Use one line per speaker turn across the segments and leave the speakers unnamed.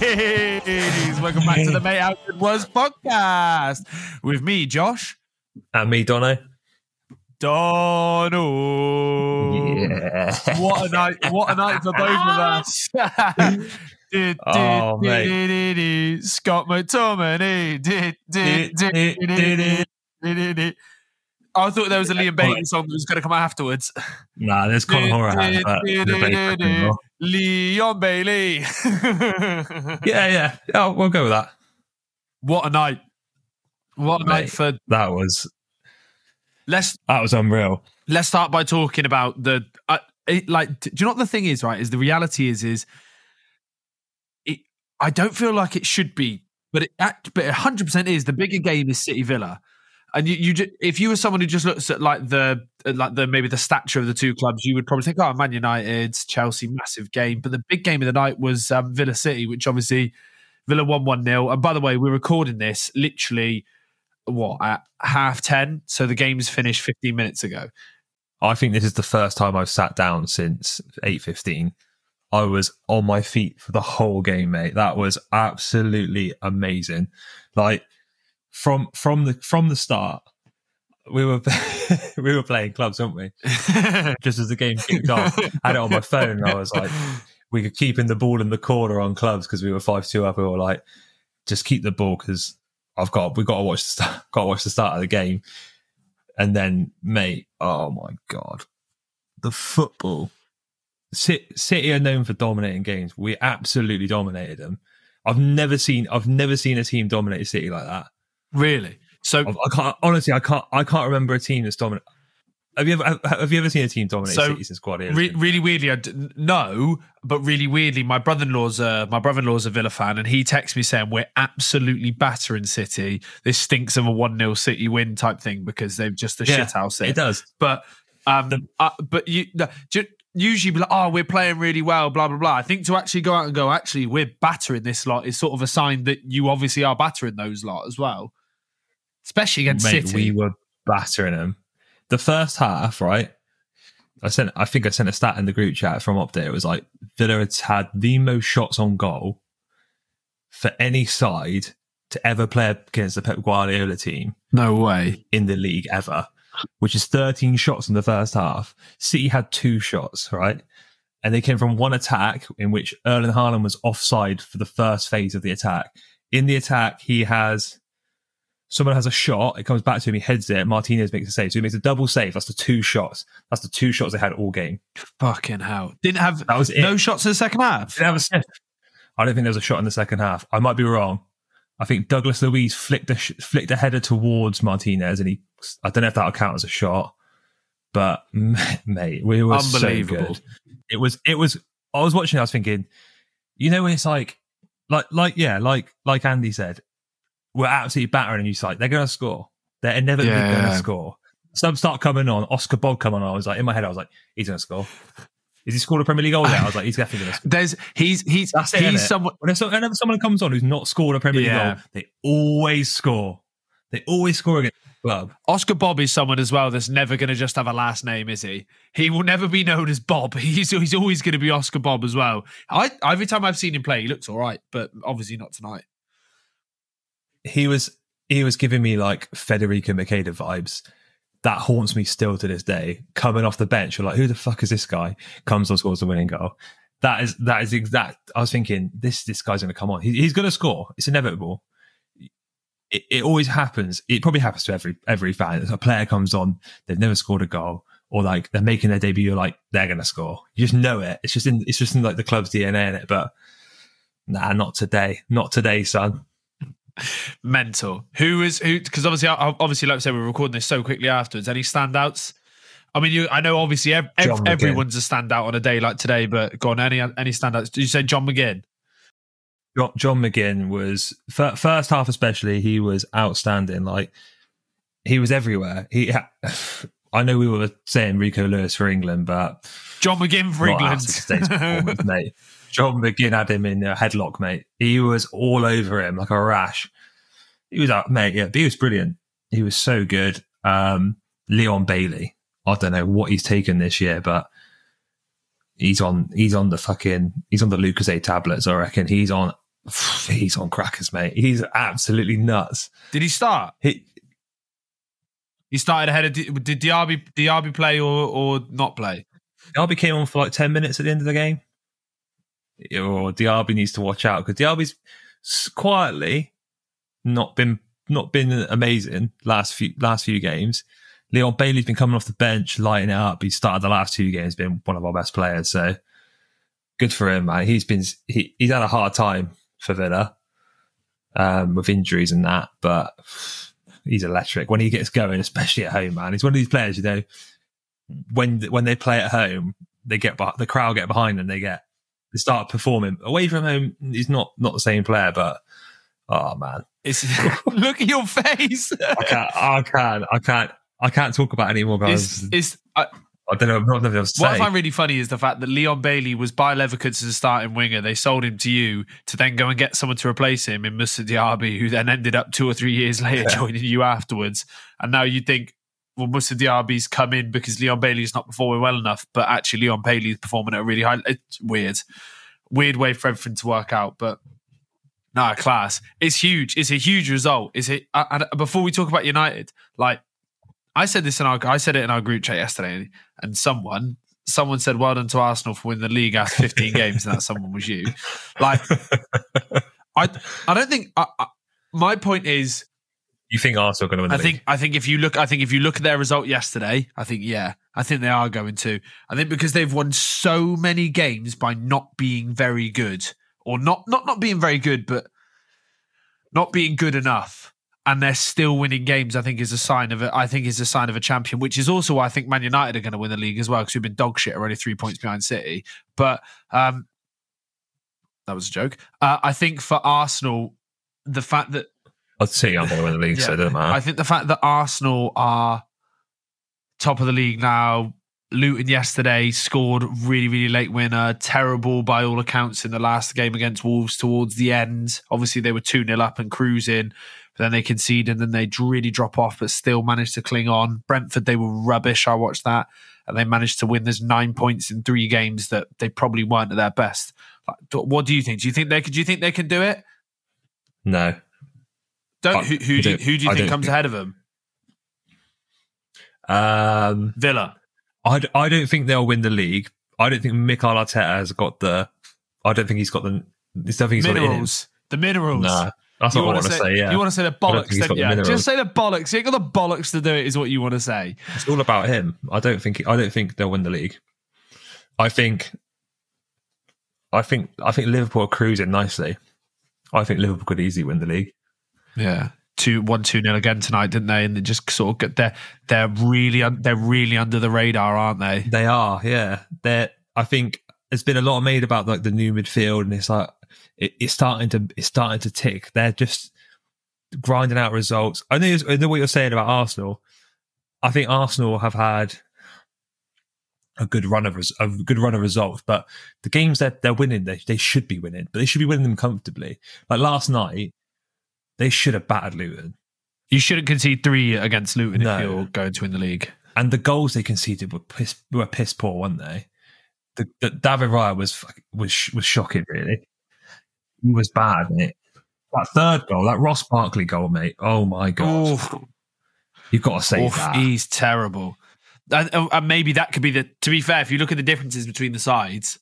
ladies. Welcome back to the Mate How Good Was podcast with me, Josh.
And me, Dono.
Donald.
Yeah.
What a night! What a night for both of us. Did,
Oh,
did,
mate.
did, did, did, Scott McTominay. Did, did, did, did, did, did, did, did. I thought there was a Liam Bailey song that was going to come out afterwards.
Nah, there's Conor Horan. But
Did,
the
did,
bass
did,
back
did,
in more.
Leon Bailey.
Yeah, yeah. Oh, we'll go with that.
What a night! What a night for.
That was
Let's
that was unreal.
let's start by talking about the uh, it, like do you know what the thing is right is the reality is is it i don't feel like it should be but it act- but 100% is the bigger game is city villa and you, you ju- if you were someone who just looks at like the like the maybe the stature of the two clubs you would probably think oh man united chelsea massive game but the big game of the night was um, villa city which obviously villa won 1-0 and by the way we're recording this literally what at half 10 so the game's finished 15 minutes ago
I think this is the first time I've sat down since eight fifteen. I was on my feet for the whole game, mate. That was absolutely amazing. Like from from the from the start, we were we were playing clubs, weren't we? Just as the game kicked off, I had it on my phone, and I was like, we could keep in the ball in the corner on clubs because we were five two up. We were like, just keep the ball because I've got we've got to watch the start, got to watch the start of the game. And then, mate, oh my god, the football. City are known for dominating games. We absolutely dominated them. I've never seen I've never seen a team dominate City like that.
Really? So
I can't honestly I can't I can't remember a team that's dominant. Have you ever have, you ever seen a team dominate
So,
City since Guardiola?
re- really weirdly, I d- no, but really weirdly, my brother-in-law's a, my brother-in-law's a Villa fan, and he texts me saying we're absolutely battering City. This stinks of a one 0 City win type thing because they've just a
Yeah,
shit house
it
it.
does.
But um,
The-
uh, but you no, ju- usually be like, oh, we're playing really well, blah blah blah. I think to actually go out and go, actually, we're battering this lot is sort of a sign that you obviously are battering those lot as well, especially against
Mate,
City.
we were battering them. The first half, right? I sent. I think I sent a stat in the group chat from up there. It was like Villa had had the most shots on goal for any side to ever play against the Pep Guardiola team
no way.
in the league ever, which is 13 shots in the first half. City had two shots, right? And they came from one attack in which Erling Haaland was offside for the first phase of the attack. In the attack, he has someone has a shot, it comes back to him, he heads it, Martinez makes a save. So he makes a double save. That's the two shots. That's the two shots they had all game.
Fucking hell! Didn't have
That was it.
no shots in the second half.
Didn't have a sniff. I don't think there was a shot in the second half. I might be wrong. I think Douglas Luiz flicked a sh- flicked a header towards Martinez, and he. I don't know if that'll count as a shot, but mate, we were so
Unbelievable.
good. It was. It was. I was watching. I was thinking, you know, when it's like, like, like, yeah, like, like Andy said, we're absolutely battering, and you like they're going to score. They're inevitably
Yeah.
going to score. Some start coming on. Oscar Bobb come on. I was like, in my head, I was like, he's going to score. Is he scored a Premier League goal yet? I was like, he's definitely going to score.
There's he's he's
That's
he's
innit?
someone.
Whenever, whenever someone comes on who's not scored a Premier League goal, they always score. They always score against the club.
Oscar Bobb is someone as well that's never going to just have a last name, is he? He will never be known as Bobb. He's he's always going to be Oscar Bobb as well. I every time I've seen him play, he looks all right, but obviously not tonight.
He was he was giving me like Federico Macheda vibes. That haunts me still to this day. Coming off the bench, you're like, who the fuck is this guy? Comes on, scores the winning goal. That is that is exact. I was thinking this this guy's going to come on. He, he's going to score. It's inevitable. It, it always happens. It probably happens to every every fan. If A player comes on, they've never scored a goal, or like they're making their debut. You're like, they're going to score. You just know it. It's just in it's just in like the club's DNA in it. But nah, not today. Not today, son.
Mental. Who is who? Because obviously, I- obviously, like I said, we're recording this so quickly afterwards. Any standouts? I mean, you. I know obviously ev- ev- everyone's a standout on a day like today, but go on. Any any standouts? Did you say John McGinn?
John, John McGinn was fir- first half, especially. He was outstanding. Like he was everywhere. He, ha- I know we were saying Rico Lewis for England, but
John McGinn for England.
performance, mate. John McGinn had him in a headlock, mate. He was all over him like a rash. He was up, mate. Yeah, he was brilliant. He was so good. Um, Leon Bailey. I don't know what he's taken this year, but he's on he's on the fucking he's on the Lucozade tablets. I reckon he's on he's on crackers, mate. He's absolutely nuts.
Did he start?
He,
He started ahead of. Did Diaby Diaby play or or not play?
Diaby came on for like ten minutes at the end of the game. Or Diaby needs to watch out because Diaby's quietly not been not been amazing last few last few games. Leon Bailey's been coming off the bench, lighting it up. He started the last two games, been one of our best players. So good for him, man. He's been he, he's had a hard time for Villa um, with injuries and that, but he's electric when he gets going, especially at home, man. He's one of these players, you know, when when they play at home, they get the crowd get behind them. They get they start performing away from home. He's not not the same player, but oh man,
It's look at your face.
I can't, I can't, I can't, I can't talk about it anymore, guys.
It's, it's I,
I don't know. I'm not to
what I find really funny is the fact that Leon Bailey was by Leverkusen as a starting winger. They sold him to you to then go and get someone to replace him in Moussa Diaby, who then ended up two or three years later joining you afterwards. And now you think, well, Moussa Diaby's come in because Leon Bailey's not performing well enough, but actually Leon Bailey's performing at a really high. It's weird, weird way for everything to work out, but. Nah, class. It's huge. It's a huge result. Is it? And before we talk about United, like I said this in our, I said it in our group chat yesterday, and someone, someone said, "Well done to Arsenal for winning the league after 15 games," and that someone was you. Like, I, I don't think. I, I, my point is,
you think Arsenal are going to win the
I
league?
think, I think if you look, I think if you look at their result yesterday, I think yeah, I think they are going to. I think because they've won so many games by not being very good, or not, not, not being very good, but not being good enough and they're still winning games, I think is a sign of it. I think is a sign of a champion, which is also why I think Man United are going to win the league as well because we've been dog shit, only three points behind City. But um, that was a joke. Uh, I think for Arsenal, the fact that
I'd say I'm going to win the league, so
Yeah.
it doesn't matter.
I think the fact that Arsenal are top of the league now, Luton yesterday scored really, really late winner. Terrible by all accounts in the last game against Wolves towards the end. Obviously, they were 2 0 up and cruising. But then they concede and then they really drop off, but still managed to cling on. Brentford, they were rubbish. I watched that. And they managed to win. There's nine points in three games that they probably weren't at their best. What do you think? Do you think they could? Do you think they can do it?
no,
Don't. Who, who do you, who do you
I
think comes
think-
ahead of them?
um,
Villa.
I, d- I don't think they'll win the league. I don't think Mikel Arteta has got the. I don't think he's got the. I don't think he's got it in him.
minerals. The minerals.
Nah, that's
You
what I want to say. Yeah,
You want to say the
I don't think
bollocks,
he's
don't
the.
Just say the bollocks. You ain't got the bollocks to do it, is what you want to say.
it's all about him. I don't think. I don't think they'll win the league. I think. I think. I think Liverpool are cruising nicely. I think Liverpool could easily win the league.
Yeah. Two one two nil again tonight, didn't they? And they just sort of get they're they're really they're really under the radar, aren't they?
They are, yeah. They're. I think there's been a lot made about like the new midfield, and it's like it, it's starting to it's starting to tick. They're just grinding out results. I know, I know what you're saying about Arsenal. I think Arsenal have had a good run of res- a good run of results, but the games that they're winning, they they should be winning, but they should be winning them comfortably. Like last night, they should have battered Luton,
You shouldn't concede three against Luton
No.
if you're going to win the league.
and the goals they conceded were piss were piss poor, weren't they? The, the David Raya was was was shocking, really. He was bad, mate. That third goal, that Ross Barkley goal, mate. Oh my god,
Oh,
you've got to say
Oof,
that.
he's terrible. And, and maybe that could be the. To be fair, if you look at the differences between the sides,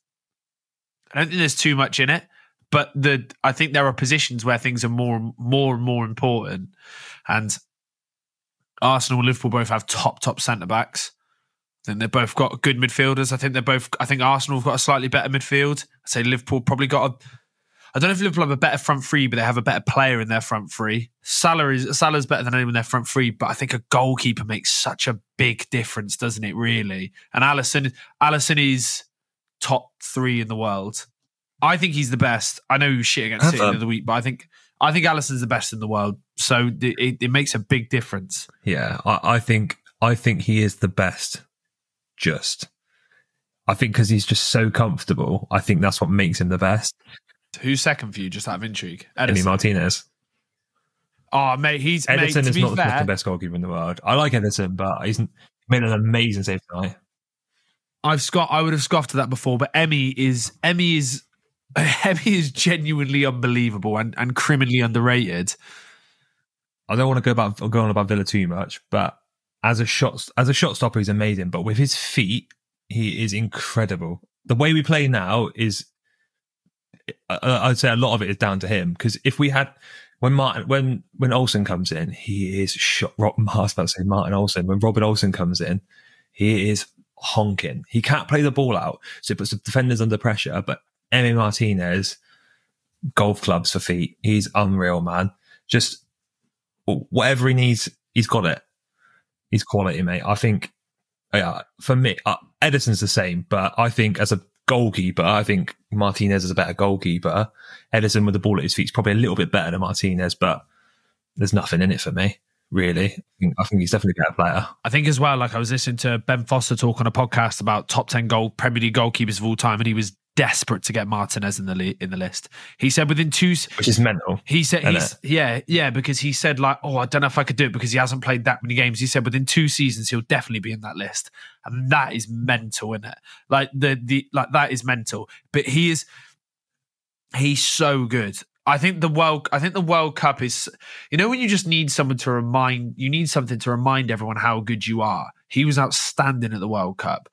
I don't think there's too much in it. But the I think there are positions where things are more, more and more important. And Arsenal and Liverpool both have top, top centre backs. I think they've both got good midfielders. I think they're both. I think Arsenal have got a slightly better midfield. I say Liverpool probably got a. I don't know if Liverpool have a better front three, but they have a better player in their front three. Salah is Salah's better than anyone in their front three, but I think a goalkeeper makes such a big difference, doesn't it? Really, and Alisson, Alisson is top three in the world. I think he's the best. I know he was shit against City the
Ever.
other week, but I think I think Alisson's the best in the world. So it, it, it makes a big difference.
Yeah, I, I think I think he is the best. Just, I think because he's just so comfortable. I think that's what makes him the best.
Who's second for you? Just out of intrigue, Ederson.
Martinez.
Oh, mate, he's
Ederson
to
is not the
fair,
fucking best goalkeeper in the world. I like Ederson, but he's made an amazing save tonight.
I've scoffed. I would have scoffed at that before, but Emi is Emi is Emi is genuinely unbelievable and, and criminally underrated.
I don't want to go about go on about Villa too much, but as a shot as a shot stopper, he's amazing. But with his feet, he is incredible. The way we play now is, I'd say a lot of it is down to him. Because if we had when Martin when when Olsen comes in, he is shot. Rob, I was about to say Martin Olsen. When Robin Olsen comes in, he is honking. He can't play the ball out, so it puts the defenders under pressure. But Emi Martinez, golf clubs for feet. He's unreal, man. Just whatever he needs, he's got it. He's quality, mate. I think, yeah, for me, uh, Ederson's the same, but I think as a goalkeeper, I think Martinez is a better goalkeeper. Ederson with the ball at his feet is probably a little bit better than Martinez, but there's nothing in it for me really. I think, I think he's definitely a better player.
I think as well, like I was listening to Ben Foster talk on a podcast about top 10 goal Premier League goalkeepers of all time, and he was desperate to get Martinez in the in the list. He said within two,
which is mental.
He said he's yeah yeah because he said like oh I don't know if I could do it because he hasn't played that many games. He said within two seasons he'll definitely be in that list, and that is mental, isn't it? Like the the like that is mental. But he is he's so good. I think the world I think the World Cup is you know when you just need someone to remind you need something to remind everyone how good you are. He was outstanding at the World Cup.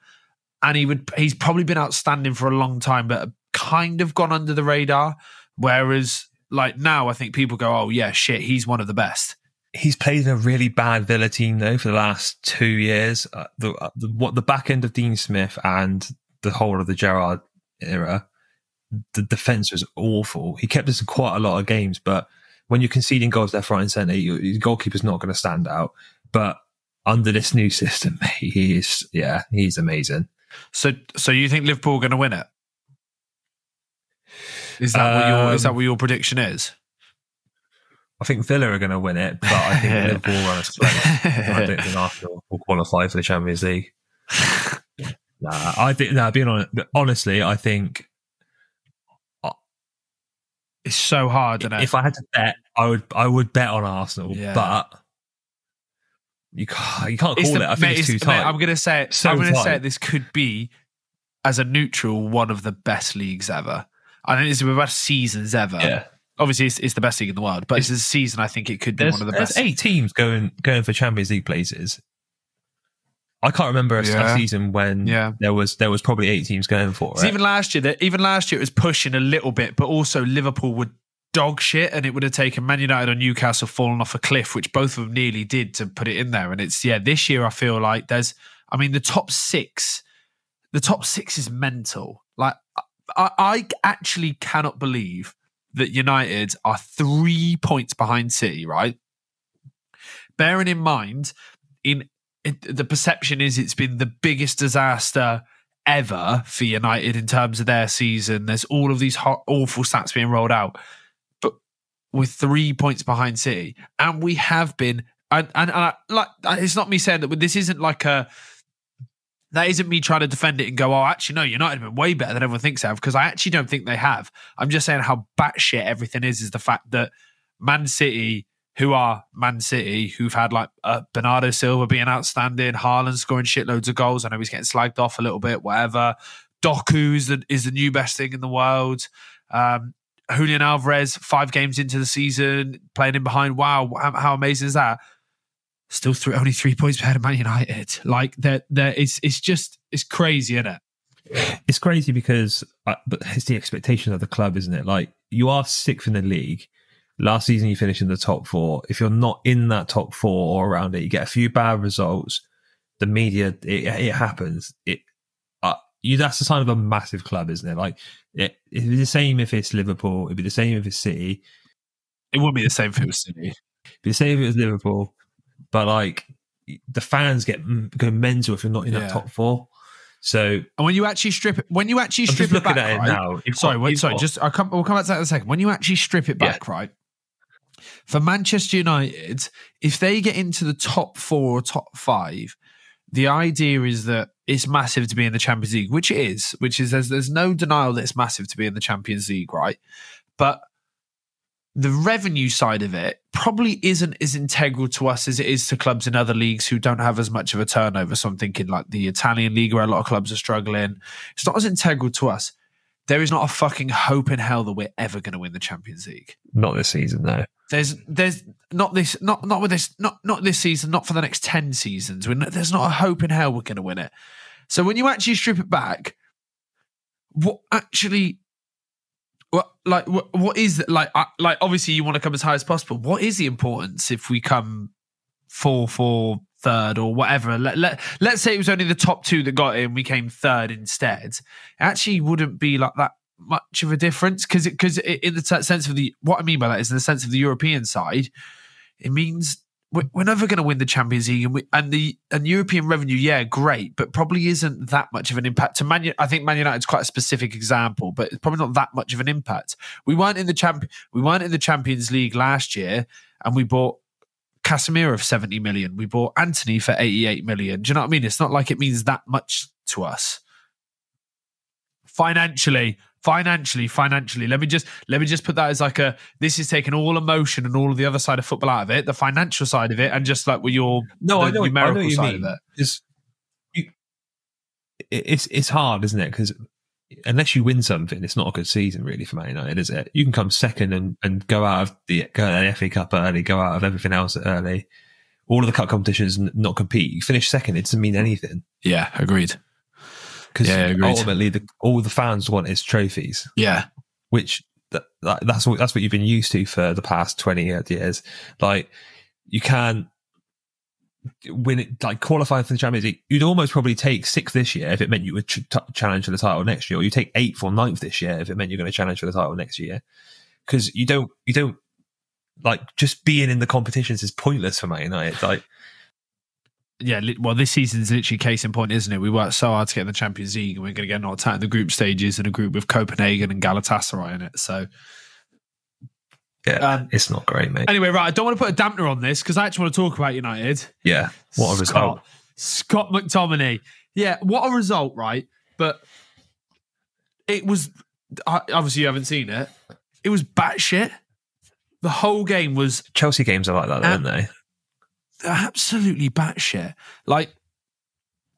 And he would he's probably been outstanding for a long time but kind of gone under the radar whereas like now I think people go oh yeah shit he's one of the best.
He's played in a really bad Villa team though for the last 2 years. Uh, the, uh, the what the back end of Dean Smith and the whole of the Gerrard era the defense was awful. He kept us in quite a lot of games, but when you're conceding goals left, right, and centre, your goalkeeper's not going to stand out. But under this new system, he is yeah, he's amazing.
So, so you think Liverpool are going to win it? Is that um, what your is that what your prediction is?
I think Villa are going to win it, but I think Liverpool run a split. I don't think Arsenal will qualify for the Champions League. nah, I think. Nah, being honest, honestly, I think
it's so hard.
If I had to bet, I would I would bet on Arsenal, yeah. but you can't you can't call the, it. I think mate, it's, too tight.
Mate, I'm going to say it. So I'm going to say it, this could be as a neutral one of the best leagues ever. I think is the best seasons ever.
Yeah.
Obviously, it's, it's the best league in the world, but it's, it's a season I think it could be one of the
best.
There's
eight teams going going for Champions League places. I can't remember a, yeah. season when yeah. there was there was probably eight teams going for it.
Even last year, that even last year it was pushing a little bit, but also Liverpool would dog shit, and it would have taken Man United or Newcastle falling off a cliff, which both of them nearly did to put it in there. And it's yeah, this year I feel like there's, I mean, the top six, the top six is mental. Like I, I actually cannot believe that United are three points behind City, right? Bearing in mind, in the perception is it's been the biggest disaster ever for United in terms of their season. There's all of these awful stats being rolled out, with three points behind City, and we have been. And, and, and I, like it's not me saying that this isn't like a that isn't me trying to defend it and go, oh, actually, no, United have been way better than everyone thinks they have, because I actually don't think they have. I'm just saying how batshit everything is, is the fact that Man City who are Man City, who've had like uh, Bernardo Silva being outstanding, Haaland scoring shitloads of goals. I know he's getting slagged off a little bit, whatever. Doku is the, is the new best thing in the world. Um, Julian Alvarez, five games into the season, playing in behind. Wow, how, amazing is that? Still three, only three points behind Man United. Like that, there, it's it's just it's crazy, isn't it?
It's crazy because, uh, but it's the expectation of the club, isn't it? Like you are sixth in the league Last season, you finished in the top four. If you're not in that top four or around it, you get a few bad results. The media, it, it happens. It, you, that's the sign of a massive club, isn't it? Like, it, it'd be the same if it's Liverpool. It'd be the same if it's City.
It wouldn't be the same if it was City.
It'd be the same if it was Liverpool. But like, the fans get go mental if you're not in yeah. that top four. So,
and when you actually strip it, when you actually strip it back, it right? Now, sorry, wait, sorry, just I'll come, we'll come back to that in a second. When you actually strip it back, yeah. right? For Manchester United, if they get into the top four or top five, the idea is that it's massive to be in the Champions League, which it is, which is there's, there's no denial that it's massive to be in the Champions League, right? But the revenue side of it probably isn't as integral to us as it is to clubs in other leagues who don't have as much of a turnover. So I'm thinking like the Italian league where a lot of clubs are struggling. It's not as integral to us. There is not a fucking hope in hell that we're ever going to win the Champions League.
Not this season, though.
There's there's not this not not with this not not this season, not for the next ten seasons. Not, there's not a hope in hell we're going to win it. So when you actually strip it back, what actually what like what, what is like uh, like obviously you want to come as high as possible what is the importance if we come four four third or whatever let, let let's say it was only the top two that got in we came third instead it actually wouldn't be like that much of a difference because because in the sense of the what i mean by that is in the sense of the european side it means we're never going to win the Champions League, and, we, and the and European revenue, yeah, great, but probably isn't that much of an impact. To Man, I think Man United's quite a specific example, but it's probably not that much of an impact. We weren't in the champ, we weren't in the Champions League last year, and we bought Casemiro for seventy million. We bought Antony for eighty-eight million. Do you know what I mean? It's not like it means that much to us financially financially, financially. Let me just let me just put that as like a this is taking all emotion and all of the other side of football out of it, the financial side of it, and just like with your
no, I know,
numerical
I know
side
mean.
of it.
It's, you, it's it's hard, isn't it? Because unless you win something, it's not a good season really for Man United, is it? You can come second and, and go out of the go out of the FA Cup early, go out of everything else early, all of the cup competitions, and not compete. You finish second, it doesn't mean anything.
Yeah, agreed
because yeah, ultimately the, all the fans want is trophies.
Yeah,
which that, that, that's what that's what you've been used to for the past twenty years. Like you can win it, like qualifying for the Champions League. You'd almost probably take sixth this year if it meant you would ch- challenge for the title next year, or you take eighth or ninth this year if it meant you're going to challenge for the title next year. Because you don't, you don't like just being in the competitions is pointless for Man United. Like
yeah, well, this season's literally case in point, isn't it? We worked so hard to get in the Champions League, and we're going to get knocked out in the group stages in a group with Copenhagen and Galatasaray in it. So,
yeah, um, it's not great, mate.
Anyway, right, I don't want to put a dampener on this because I actually want to talk about United.
Yeah, what a result!
Scott McTominay. Yeah, what a result, right? But it was obviously you haven't seen it. It was batshit. The whole game was
Chelsea games are like that, aren't they?
absolutely batshit. Like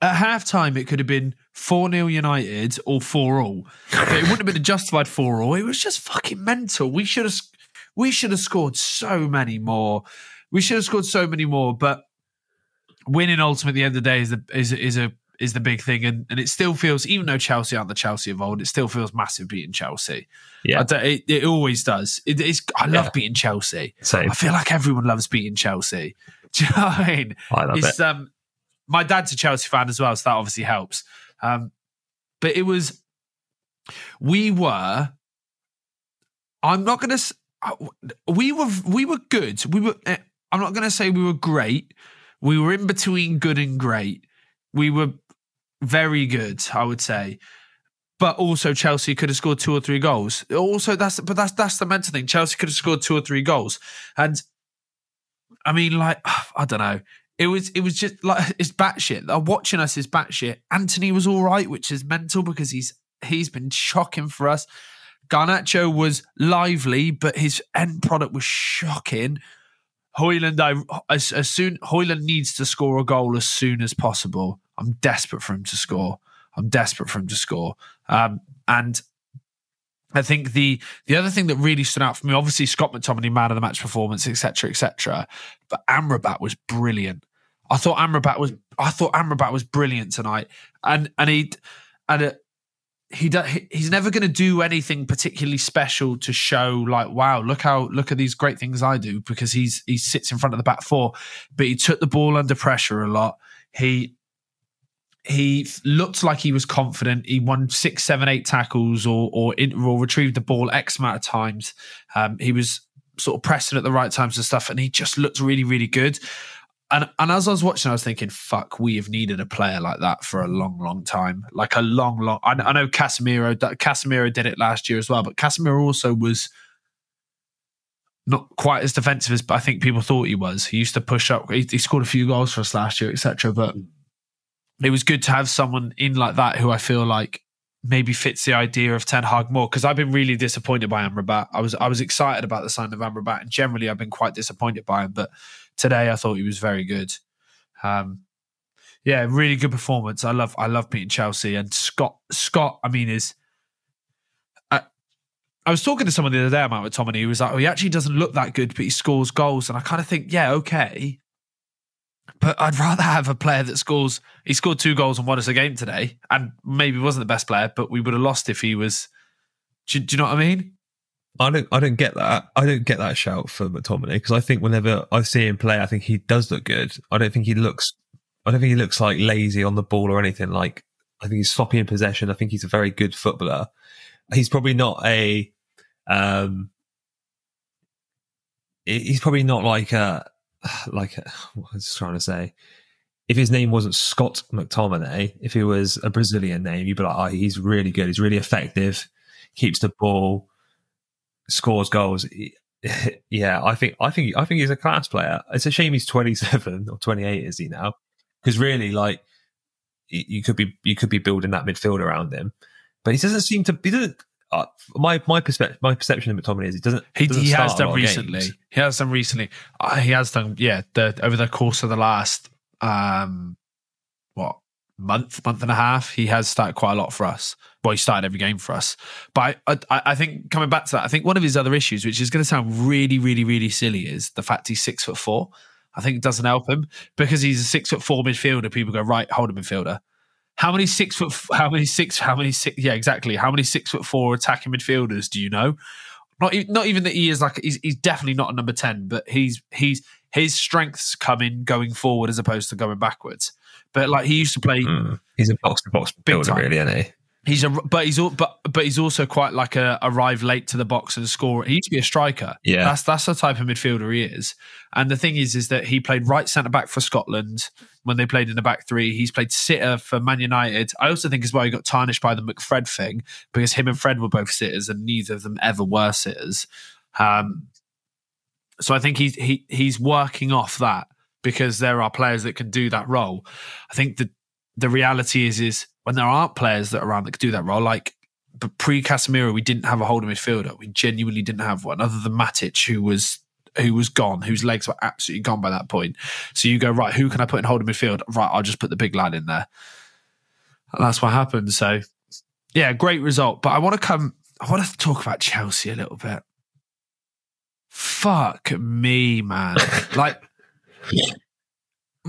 at halftime, it could have been 4 0 United or 4 all. But it wouldn't have been a justified 4 all. It was just fucking mental. We should have we should have scored so many more. We should have scored so many more, but winning ultimately at the end of the day is the is is a is the big thing, and, and it still feels even though Chelsea aren't the Chelsea of old, it still feels massive beating Chelsea.
Yeah,
it, it always does. It, it's I love yeah. beating Chelsea.
Same.
I feel like everyone loves beating Chelsea. Do you know what I mean?
I love it's, it.
Um, my dad's a Chelsea fan as well, so that obviously helps. Um, but it was, we were. I'm not going to. We were we were good. We were. Eh, I'm not going to say we were great. We were in between good and great. We were very good, I would say. But also Chelsea could have scored two or three goals. Also, that's but that's that's the mental thing. Chelsea could have scored two or three goals, and I mean, like, I don't know. It was it was just like it's batshit. Watching us is batshit. Antony was all right, which is mental because he's he's been shocking for us. Garnacho was lively, but his end product was shocking. Højlund, I, as, as soon Højlund needs to score a goal as soon as possible. I'm desperate for him to score. I'm desperate for him to score. Um, and I think the the other thing that really stood out for me, obviously Scott McTominay, man of the match performance, etc., etc. But Amrabat was brilliant. I thought Amrabat was I thought Amrabat was brilliant tonight, and and he and he he he's never going to do anything particularly special to show like wow look how look at these great things I do because he's he sits in front of the back four, but he took the ball under pressure a lot. He he looked like he was confident. He won six, seven, eight tackles, or or, in, or retrieved the ball x amount of times. Um, he was sort of pressing at the right times and stuff, and he just looked really, really good. And and as I was watching, I was thinking, "Fuck, we have needed a player like that for a long, long time. Like a long, long." I, I know Casemiro. Casemiro did it last year as well, but Casemiro also was not quite as defensive as I think people thought he was. He used to push up. He, he scored a few goals for us last year, etc. But mm. it was good to have someone in like that who I feel like maybe fits the idea of Ten Hag more because I've been really disappointed by Amrabat. I was I was excited about the sign of Amrabat, and generally I've been quite disappointed by him. But today I thought he was very good. Um, yeah, really good performance. I love I love beating Chelsea and Scott Scott. I mean, is I, I was talking to someone the other day about McTominay. He was like, "Oh, he actually doesn't look that good, but he scores goals." And I kind of think, yeah, okay, but I'd rather have a player that scores. He scored two goals and won us a game today, and maybe wasn't the best player, but we would have lost if he was. Do, do you know what I mean?
I don't. I don't get that. I don't get that shout for McTominay because I think whenever I see him play, I think he does look good. I don't think he looks. I don't think he looks like lazy on the ball or anything. Like I think he's sloppy in possession. I think he's a very good footballer. He's probably not a. Um, he's probably not like a like what I was trying to say. If his name wasn't Scott McTominay, if he was a Brazilian name, you'd be like, oh, he's really good. He's really effective. Keeps the ball scores goals. yeah, I think I think I think he's a class player. It's a shame he's 27 or 28 is he now? Because really, like you could be you could be building that midfield around him, but he doesn't seem to. He doesn't. Uh, my my perspective, my perception of McTominay is he doesn't.
He,
doesn't
he has
start a lot
done recently.
games.
He has done recently. Uh, he has done yeah. The, over the course of the last um, what month, month and a half, he has started quite a lot for us. Well, he started every game for us. But I, I, I think coming back to that, I think one of his other issues, which is going to sound really, really, really silly, is the fact he's six foot four. I think it doesn't help him because he's a six foot four midfielder. People go right, hold a midfielder. How many six foot? How many six? How many six? Yeah, exactly. How many six foot four attacking midfielders do you know? Not even, not even that he is like he's, he's definitely not a number ten, but he's he's his strengths come in going forward as opposed to going backwards. But like he used to play,
Mm. He's a box to box builder,
time.
really, isn't he?
He's a but he's al- but but he's also quite like a arrive late to the box and score. He used to be a striker.
Yeah.
that's that's the type of midfielder he is. And the thing is, is that he played right centre back for Scotland when they played in the back three. He's played sitter for Man United. I also think as well he got tarnished by the McFred thing because him and Fred were both sitters and neither of them ever were sitters. Um, so I think he's he he's working off that because there are players that can do that role. I think the the reality is is when there aren't players that are around that can do that role, like but pre Casemiro, we didn't have a holding midfielder. We genuinely didn't have one, other than Matic, who was who was gone, whose legs were absolutely gone by that point. So you go right, who can I put in holding midfield? Right, I'll just put the big lad in there. And that's what happened. So yeah, great result. But I want to come. I want to talk about Chelsea a little bit. Fuck me, man. like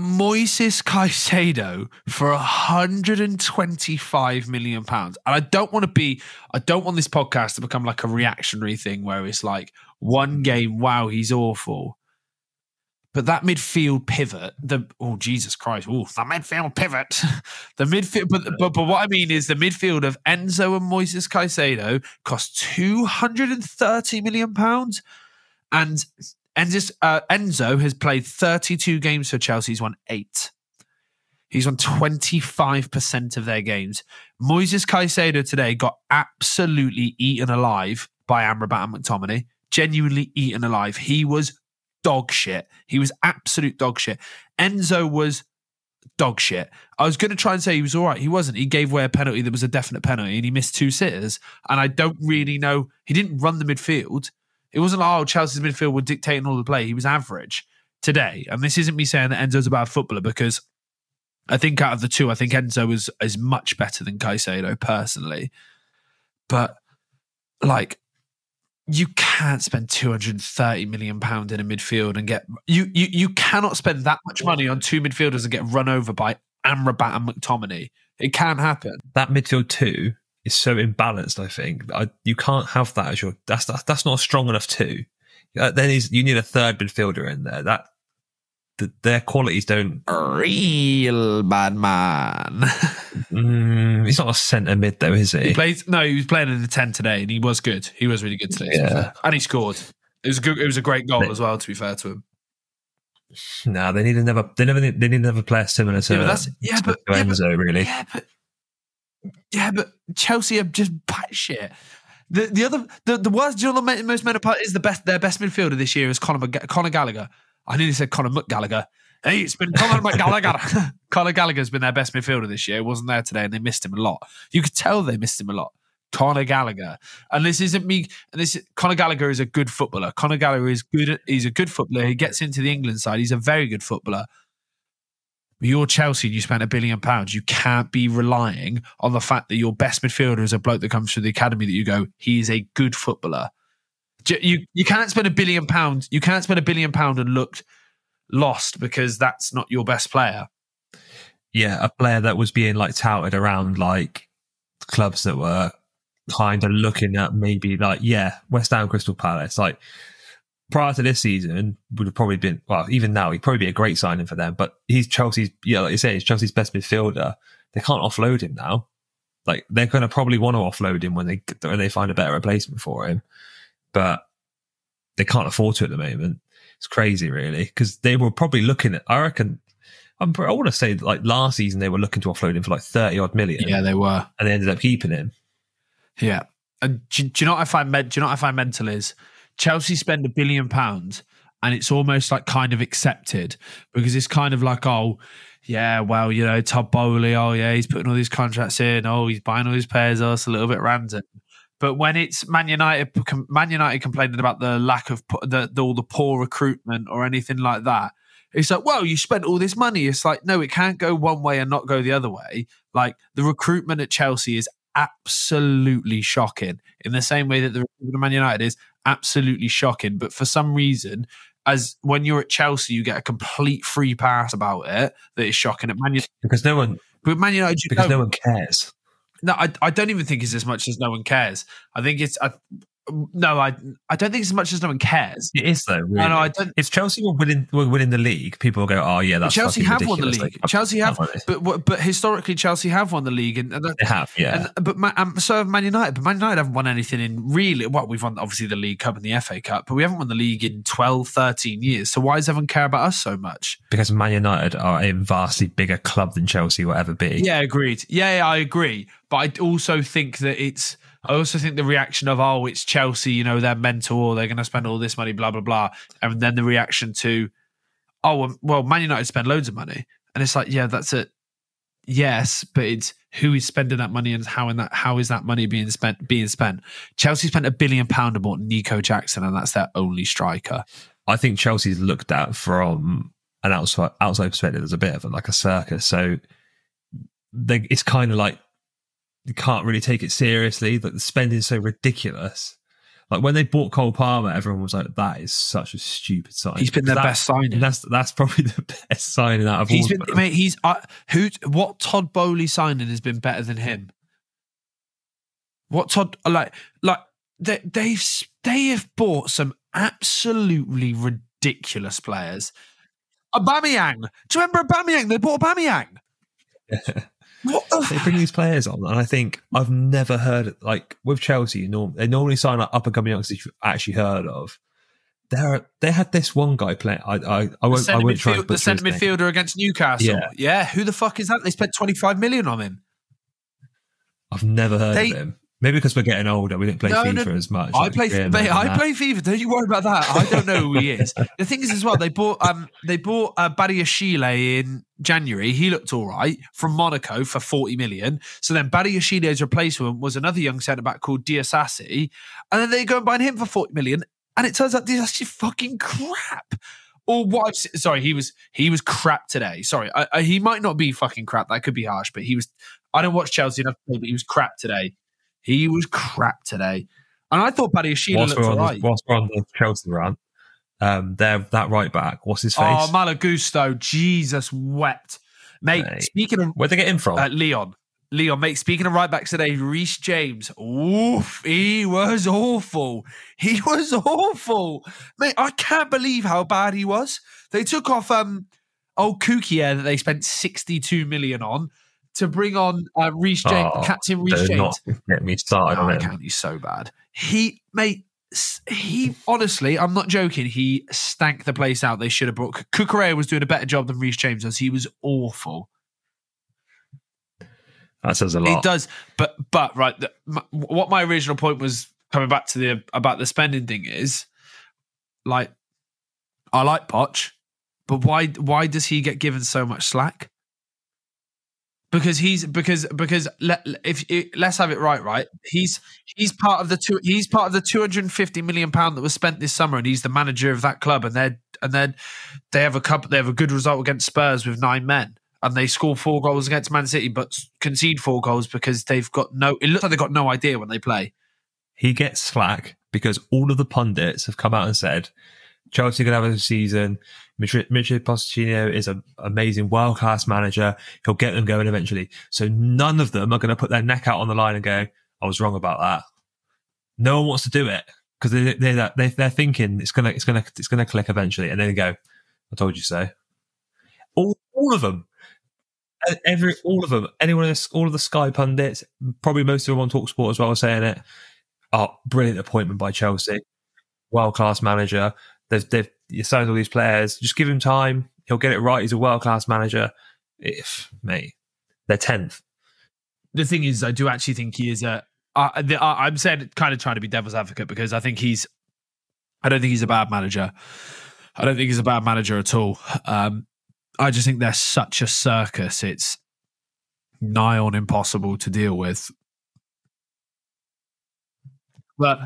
Moises Caicedo for 125 million pounds. And I don't want to be, I don't want this podcast to become like a reactionary thing where it's like one game, wow, he's awful. But that midfield pivot, the oh Jesus Christ, oh the midfield pivot, the midfield. But, but but what I mean is the midfield of Enzo and Moises Caicedo cost two hundred and thirty million pounds, and Enzo, uh, Enzo has played 32 games for Chelsea. He's won eight. He's won 25% of their games. Moises Caicedo today got absolutely eaten alive by Amrabat and McTominay. Genuinely eaten alive. He was dog shit. He was absolute dog shit. Enzo was dog shit. I was going to try and say he was all right. He wasn't. He gave away a penalty that was a definite penalty and he missed two sitters. And I don't really know. He didn't run the midfield. It wasn't like, oh, Chelsea's midfield were dictating all the play. He was average today. And this isn't me saying that Enzo's a bad footballer because I think out of the two, I think Enzo is, is much better than Caicedo personally. But like, you can't spend 230 million pound in a midfield and get you you you cannot spend that much money on two midfielders and get run over by Amrabat and McTominay. It can't happen.
That midfield two is so imbalanced. I think I, you can't have that as your. That's that's, that's not strong enough too. Uh, then is you need a third midfielder in there. That the, their qualities don't.
Real bad man.
Mm, he's not a centre mid though, is he?
he plays no, he was playing in the 10 today and he was good. He was really good today.
Yeah.
And he scored. It was a good it was a great goal as well, to be fair to him.
no, they need another. They never. They need another player similar to,
Yeah, but that's yeah,
to
but, yeah, but
Enzo. really,
Yeah, but yeah, but Chelsea are just batshit. The the other the, the worst, know the most mental part is the best their best midfielder this year is Conor, Conor Gallagher. I nearly said Conor McGallagher. Hey, it's been Conor McGallagher. Conor Gallagher's been their best midfielder this year. He wasn't there today, and they missed him a lot. You could tell they missed him a lot. Conor Gallagher, and this isn't me. And this Conor Gallagher is a good footballer. Conor Gallagher is good. He's a good footballer. He gets into the England side. He's a very good footballer. You're Chelsea and you spent a billion pounds. You can't be relying on the fact that your best midfielder is a bloke that comes through the academy that you go, he is a good footballer. You you can't spend a billion pounds. You can't spend a billion pound and look lost because that's not your best player.
Yeah, a player that was being like touted around like clubs that were kind of looking at maybe like yeah, West Ham, Crystal Palace. Like prior to this season, would have probably been well, even now he'd probably be a great signing for them. But he's Chelsea's yeah, like you say, he's Chelsea's best midfielder. They can't offload him now. Like they're going to probably want to offload him when they when they find a better replacement for him, but they can't afford to at the moment. It's crazy, really, because they were probably looking at. I reckon. I'm, I want to say that like last season they were looking to offload him for like thirty odd million.
Yeah, they were,
and they ended up keeping him.
Yeah, and do, do you know what I find? Do you know what I find mental is Chelsea spend a billion pounds, and it's almost like kind of accepted because it's kind of like oh. Yeah, well, you know, Todd Boehly, oh yeah, he's putting all these contracts in. Oh, he's buying all these players. Oh, it's a little bit random. But when it's Man United, Man United complaining about the lack of the, the all the poor recruitment or anything like that, it's like, well, you spent all this money. It's like, no, it can't go one way and not go the other way. Like the recruitment at Chelsea is absolutely shocking. In the same way that the recruitment of Man United is absolutely shocking. But for some reason, as when you're at Chelsea, you get a complete free pass about it that is shocking. At Man United,
because no one,
but Man United,
because no one cares.
No, I, I don't even think it's as much as no one cares. I think it's I, no, I I don't think it's as much as no one cares.
It is though. Really.
No, no, I don't.
If Chelsea were winning were winning the league, people will go, "Oh yeah, that's
Chelsea have
ridiculous.
won the league.
Like,
Chelsea have, but but historically, Chelsea have won the league, and, and
they have, yeah.
And, but um, so have Man United. But Man United haven't won anything in really. What well, we've won obviously the League Cup and the FA Cup, but we haven't won the league in 12, 13 years. So why does everyone care about us so much?
Because Man United are a vastly bigger club than Chelsea will ever be.
Yeah, agreed. Yeah, yeah I agree. But I also think that it's I also think the reaction of, oh, it's Chelsea, you know, they're mental, they're going to spend all this money, blah, blah, blah. And then the reaction to, oh, well, Man United spend loads of money. And it's like, yeah, that's it. Yes, but it's who is spending that money and how in that how is that money being spent being spent? Chelsea spent a billion pound and bought Nico Jackson, and that's their only striker.
I think Chelsea's looked at from an outside outside perspective as a bit of a, like a circus. So they, it's kind of like you can't really take it seriously. Like the spending is so ridiculous. Like when they bought Cole Palmer, everyone was like, "That is such a stupid sign."
He's been their
that,
best signing.
That's that's probably the best signing out of
he's
all.
He's been, mate, he's uh, who? What Todd Boehly signing has been better than him? What Todd like like they they've they have bought some absolutely ridiculous players. Aubameyang. Do you remember Aubameyang? They bought Aubameyang.
What the they bring these players on, and I think I've never heard like with Chelsea. Norm, they normally sign like up and coming youngsters you've actually heard of. There, they had this one guy playing. I, I, I won't. I won't try.
The centre midfielder against Newcastle. Yeah. yeah, who the fuck is that? They spent twenty five million on him.
I've never heard they, of him. Maybe because we're getting older, we didn't play no, FIFA no, as much.
I play, mate, I play FIFA. Don't you worry about that. I don't know who he is. the thing is, as well, they bought um they bought uh, Badiashile in January. He looked all right from Monaco for forty million. So then Badiashile's replacement was another young centre back called Disasi, and then they go and buy him for forty million. And it turns out Disasi fucking crap. Or what? sorry, he was he was crap today. Sorry, I, I, he might not be fucking crap. That could be harsh, but he was. I don't watch Chelsea enough, to say, but he was crap today. He was crap today. And I thought Badiashile looked all right.
The, whilst we're on the Chelsea run, um, there that right back, what's his face?
Oh, Malo Gusto. Jesus wept. Mate, mate. speaking of
where'd they get him from?
Uh, Leon, Lyon, mate, speaking of right backs today, Reece James. Oof, he was awful. He was awful. Mate, I can't believe how bad he was. They took off um old Koukia that they spent 62 million on to bring on uh, Reece James, oh, Captain Reece James.
Not get me started oh, on him.
He's so bad. He, mate, he honestly, I'm not joking. He stank the place out. They should have brought. Cucurella was doing a better job than Reece James as he was awful.
That says a lot.
It does, but but right. The, my, what my original point was coming back to the about the spending thing is, like, I like Poch. But why why does he get given so much slack? Because he's because because let if, let's have it right, right? He's he's part of the two he's part of the 250 million pound that was spent this summer, and he's the manager of that club, and they're and then they have a couple they have a good result against Spurs with nine men. And they score four goals against Man City, but concede four goals because they've got no. It looks like they've got no idea when they play.
He gets slack because all of the pundits have come out and said Chelsea could have a season. Michel Pochettino is an amazing world class manager. He'll get them going eventually. So none of them are going to put their neck out on the line and go, "I was wrong about that." No one wants to do it because they, they, they, they're thinking it's gonna it's gonna it's gonna click eventually, and then they go, "I told you so." All all of them, every all of them, anyone, all of the Sky pundits, probably most of them on Talksport as well, are saying it. Oh, brilliant appointment by Chelsea. World class manager. They've, they've signed all these players. Just give him time. He'll get it right. He's a world class manager. If, mate, they're 10th.
The thing is, I do actually think he is a. Uh, the, uh, I'm saying kind of trying to be devil's advocate because I think he's. I don't think he's a bad manager. I don't think he's a bad manager at all. Um, I just think they're such a circus. It's nigh on impossible to deal with. But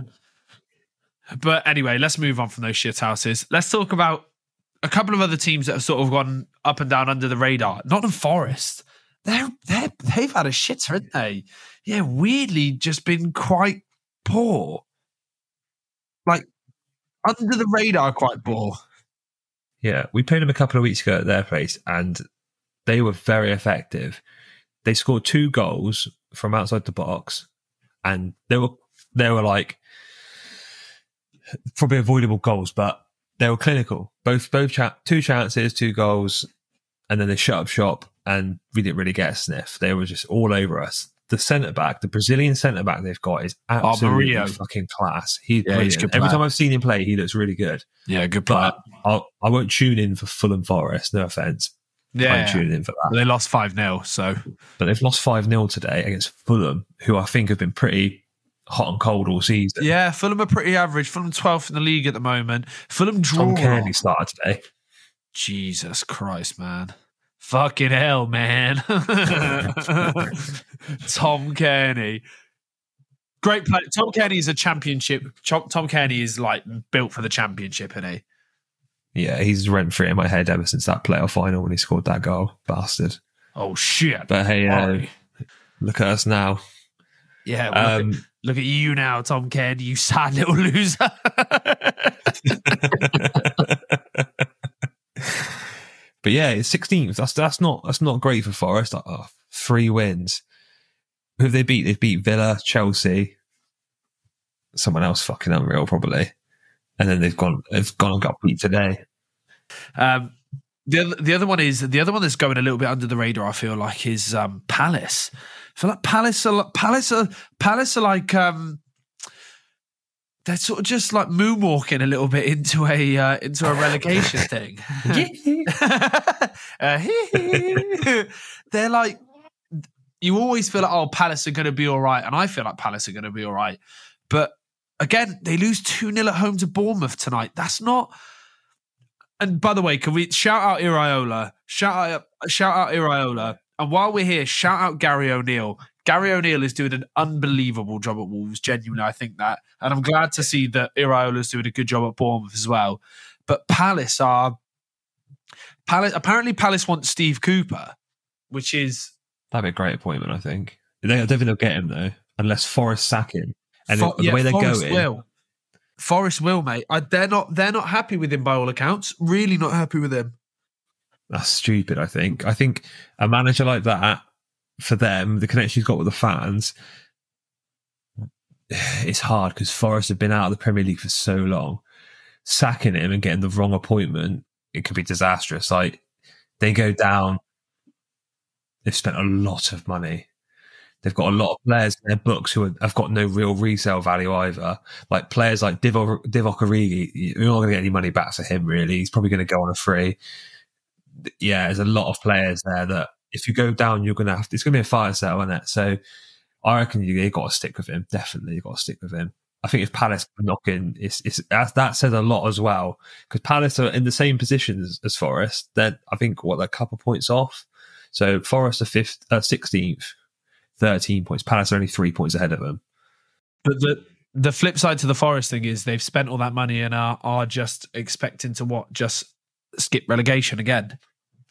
but anyway, let's move on from those shit houses. Let's talk about a couple of other teams that have sort of gone up and down under the radar. Nottingham Forest. They're they they've had a shitter, haven't they? Yeah, weirdly just been quite poor. Like under the radar, quite poor.
Yeah, we played them a couple of weeks ago at their place, and they were very effective. They scored two goals from outside the box, and they were they were like probably avoidable goals, but they were clinical. Both both cha- two chances, two goals, and then they shut up shop, and we didn't really get a sniff. They were just all over us. The centre back, the Brazilian centre back they've got is absolutely oh, fucking class. He's yeah, He's Every time I've seen him play, he looks really good.
Yeah, good player.
But I'll, I not tune in for Fulham Forest. No offense.
Yeah, I'm tuning in for that. They lost 5 0, so.
But they've lost 5 0 today against Fulham, who I think have been pretty hot and cold all season.
Yeah, Fulham are pretty average. Fulham 12th in the league at the moment. Fulham draw.
Tom Cairney started today.
Jesus Christ, man. Fucking hell, man. Tom Cairney. Great player. Tom Cairney is a championship. Tom Cairney is like built for the championship, isn't he?
Yeah, he's rent free in my head ever since that playoff final when he scored that goal. Bastard.
Oh, shit.
But hey, uh, look at us now.
Yeah. Um, look, at, you now, Tom Cairney, you sad little loser.
but yeah, it's 16th. That's that's not that's not great for Forest. Oh, three wins. Who have they beat? They've beat Villa, Chelsea, someone else fucking unreal probably, and then they've gone they've gone and got beat today.
Um, the other, the other one is the other one that's going a little bit under the radar. I feel like is um, Palace. Feel like Palace are Palace are Palace are like um, they're sort of just like moonwalking a little bit into a uh, into a relegation thing. uh, they're like you always feel like oh Palace are going to be all right, and I feel like Palace are going to be all right, but again they lose two 0 at home to Bournemouth tonight. That's not. And by the way, can we shout out Iraola? Shout out, shout out Iraola and while we're here, shout out Gary O'Neill. Gary O'Neill is doing an unbelievable job at Wolves. Genuinely, I think that, and I'm glad to see that Iraola is doing a good job at Bournemouth as well. But Palace are Palace. Apparently, Palace wants Steve Cooper, which is
that'd be a great appointment. I think. I don't think they'll get him though, unless Forest sack him. And For, the yeah, way they're Forest going,
will. Forest will, mate. I, they're not. They're not happy with him by all accounts. Really, not happy with him.
That's stupid. I think. I think a manager like that for them, the connection he's got with the fans, it's hard because Forest have been out of the Premier League for so long. Sacking him and getting the wrong appointment, it could be disastrous. Like they go down. They've spent a lot of money. They've got a lot of players in their books who have got no real resale value either. Like players like Divock, Origi, you're not going to get any money back for him, really. He's probably going to go on a free yeah, there's a lot of players there that if you go down, you're gonna have. To, it's gonna be a fire sale, isn't it? So I reckon you, you got to stick with him. Definitely, you got to stick with him. I think if Palace knock in, it's, it's that says a lot as well because Palace are in the same position as, as Forest. They're I think what a couple points off. So Forest are fifth, uh, sixteenth, thirteen points. Palace are only three points ahead of them.
But the the flip side to the Forest thing is they've spent all that money and are are just expecting to what just skip relegation again.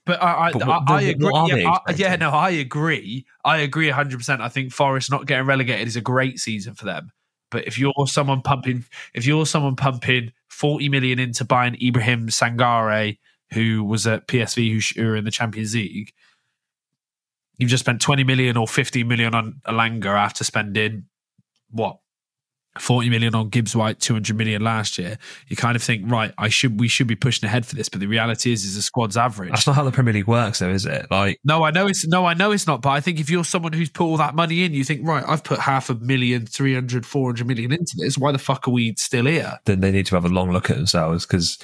But I, I,
But
I,
what-
I
what
agree. Yeah, I, yeah, no, I agree. I agree 100%. I think Forest not getting relegated is a great season for them. But if you're someone pumping, if you're someone pumping 40 million into buying Ibrahim Sangare, who was at PSV, who, are in the Champions League, you've just spent 20 million or 50 million on Alanga after spending what 40 million on Gibbs White, 200 million last year. You kind of think, right, I should we should be pushing ahead for this, but the reality is is the squad's average.
That's not how the Premier League works, though, is it? Like,
No, I know it's no, I know it's not. But I think if you're someone who's put all that money in, you think, right, I've put half a million, 300, 400 million into this. Why the fuck are we still here?
then they need to have a long look at themselves because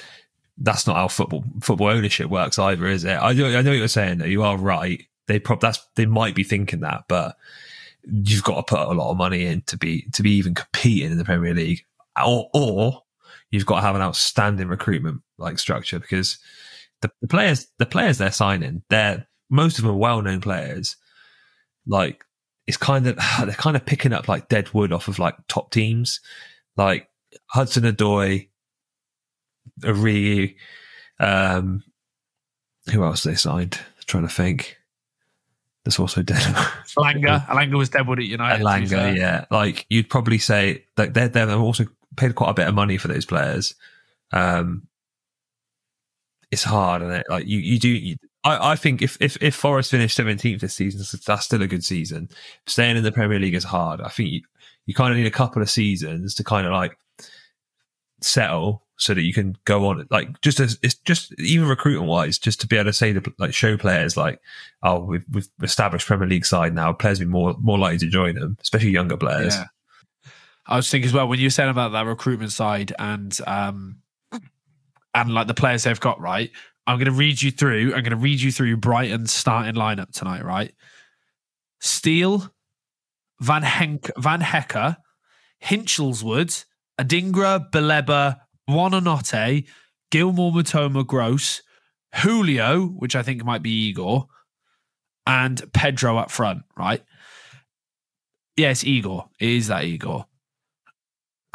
that's not how football football ownership works either, is it? I know, I know what you're saying. Though you are right. They prob that's they might be thinking that, but you've got to put a lot of money in to be to be even competing in the Premier League, or or you've got to have an outstanding recruitment like structure because the, the players the players they're signing they're most of them are well known players. Like it's kind of they're kind of picking up like dead wood off of like top teams, like Hudson-Odoi, Origi, um, who else they signed? trying to think. That's also dead.
Alanga, Alanga was Deadwood at United.
Elanga, yeah. Like you'd probably say that they're they're also paid quite a bit of money for those players. Um, it's hard, and it like you you do. You, I I think if if if Forest finish seventeenth this season, that's- that's still a good season. Staying in the Premier League is hard. I think you you kind of need a couple of seasons to kind of like settle so that you can go on like just as it's just even recruitment wise just to be able to say to like show players like oh we've, we've established Premier League side now players be more more likely to join them especially younger players
Yeah. I was thinking as well when you were saying about that recruitment side and um and like the players they've got right. I'm going to read you through. I'm going to read you through Brighton's starting lineup tonight. Right, Steele, Van Henk, Van Hecke, Hinshelwood, Adingra, Baleba, Buonanotte, Gilmour, Mitoma, Gross, Julio, which I think might be Igor, and Pedro up front. Right. Yes, Igor. It is that Igor.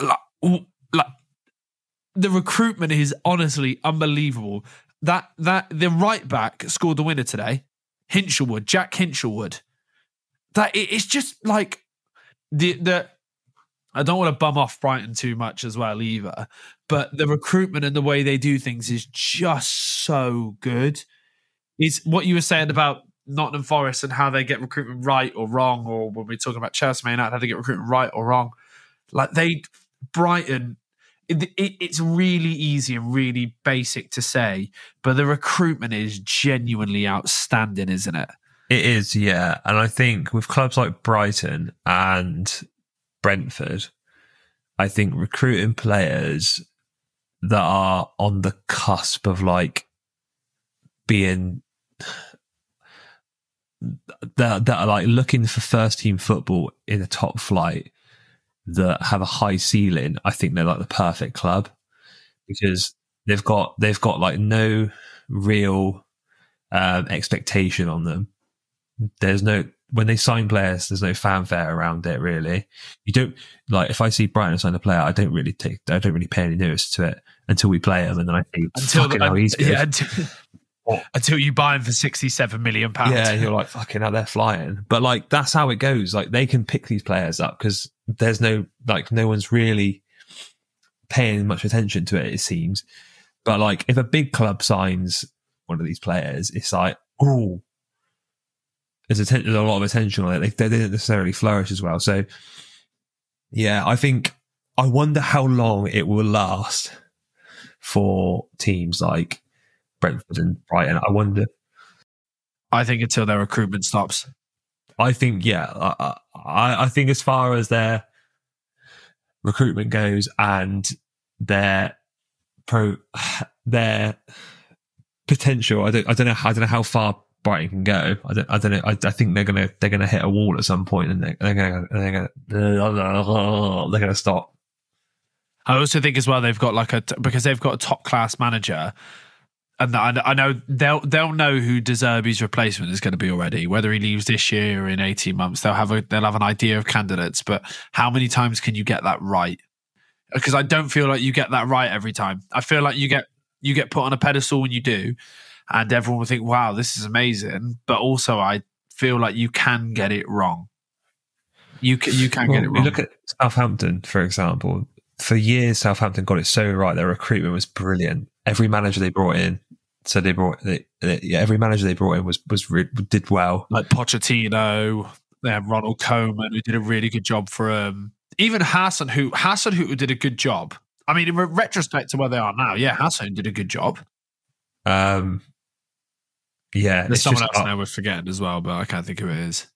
Like, like, the recruitment is honestly unbelievable. That that the right back scored the winner today. Hinshelwood, Jack Hinshelwood. That it, it's just like the the. I don't want to bum off Brighton too much as well either, but the recruitment and the way they do things is just so good. Is what you were saying about Nottingham Forest and how they get recruitment right or wrong, or when we're talking about Chelsea United, how they get recruitment right or wrong. Like they, Brighton, it, it, it's really easy and really basic to say, but the recruitment is genuinely outstanding, isn't it?
it is yeah and I think with clubs like Brighton and Brentford I think recruiting players that are on the cusp of like being that that are like looking for first team football in a top flight that have a high ceiling, I think they're like the perfect club because they've got they've got like no real um, expectation on them. There's no when they sign players, there's no fanfare around it really. You don't like if I see Brighton sign a player, I don't really take I don't really pay any notice to it until we play him, and then I think
Until
fucking hell, he's good.
yeah, until, until you buy him for sixty-seven million pounds.
Yeah, you're like fucking hell, they're flying. But like that's how it goes. Like they can pick these players up because there's no like no one's really paying much attention to it. It seems. But like if a big club signs one of these players, it's like oh, there's, atten- there's a lot of attention on it. They, they didn't necessarily flourish as well. So yeah, I think I wonder how long it will last for teams like Brentford and Brighton. I wonder.
I think until their recruitment stops.
I think, yeah, I, I, I think as far as their recruitment goes and their pro, their potential, I don't, I don't know, I don't know how far Brighton can go. I don't, I don't know. I, I think they're gonna, they're gonna hit a wall at some point, and they're, they're gonna, they're gonna, they're gonna stop.
I also think as well they've got like a because they've got a top class manager, and I, know they'll they'll know who De Zerbi's replacement is going to be already. Whether he leaves this year or in eighteen months, they'll have a they'll have an idea of candidates. But how many times can you get that right? Uh, because I don't feel like you get that right every time. I feel like you get you get put on a pedestal when you do, and everyone will think, "Wow, this is amazing." But also, I feel like you can get it wrong. You can, you can well, get it wrong.
Look at Southampton, for example. For years, Southampton got it so right. Their recruitment was brilliant. Every manager they brought in, so they brought they, they, yeah, every manager they brought in was was did well.
Like Pochettino, they had Ronald Koeman who did a really good job for um even Hassan who Hassan who did a good job. I mean, in retrospect to where they are now, yeah, Hassan did a good job.
Um, yeah,
there's someone just, else now we're forgetting as well, but I can't think who it is.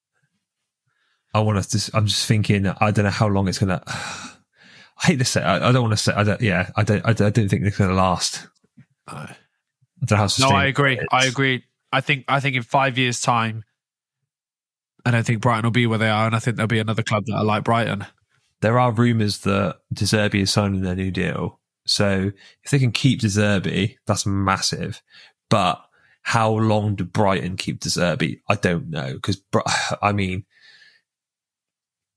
I want to. I'm just thinking. I don't know how long it's gonna. I hate to say. I, I don't want to say. I don't. Yeah, I don't. I, don't, I don't think it's gonna last.
Uh, I don't know how no, I agree. I agree. I think. I think in five years' time, I don't think Brighton will be where they are, and I think there'll be another club that are like Brighton.
There are rumours that De Zerbi is signing their new deal. So if they can keep De Zerbi, that's massive. But how long do Brighton keep De Zerbi? I don't know because I mean,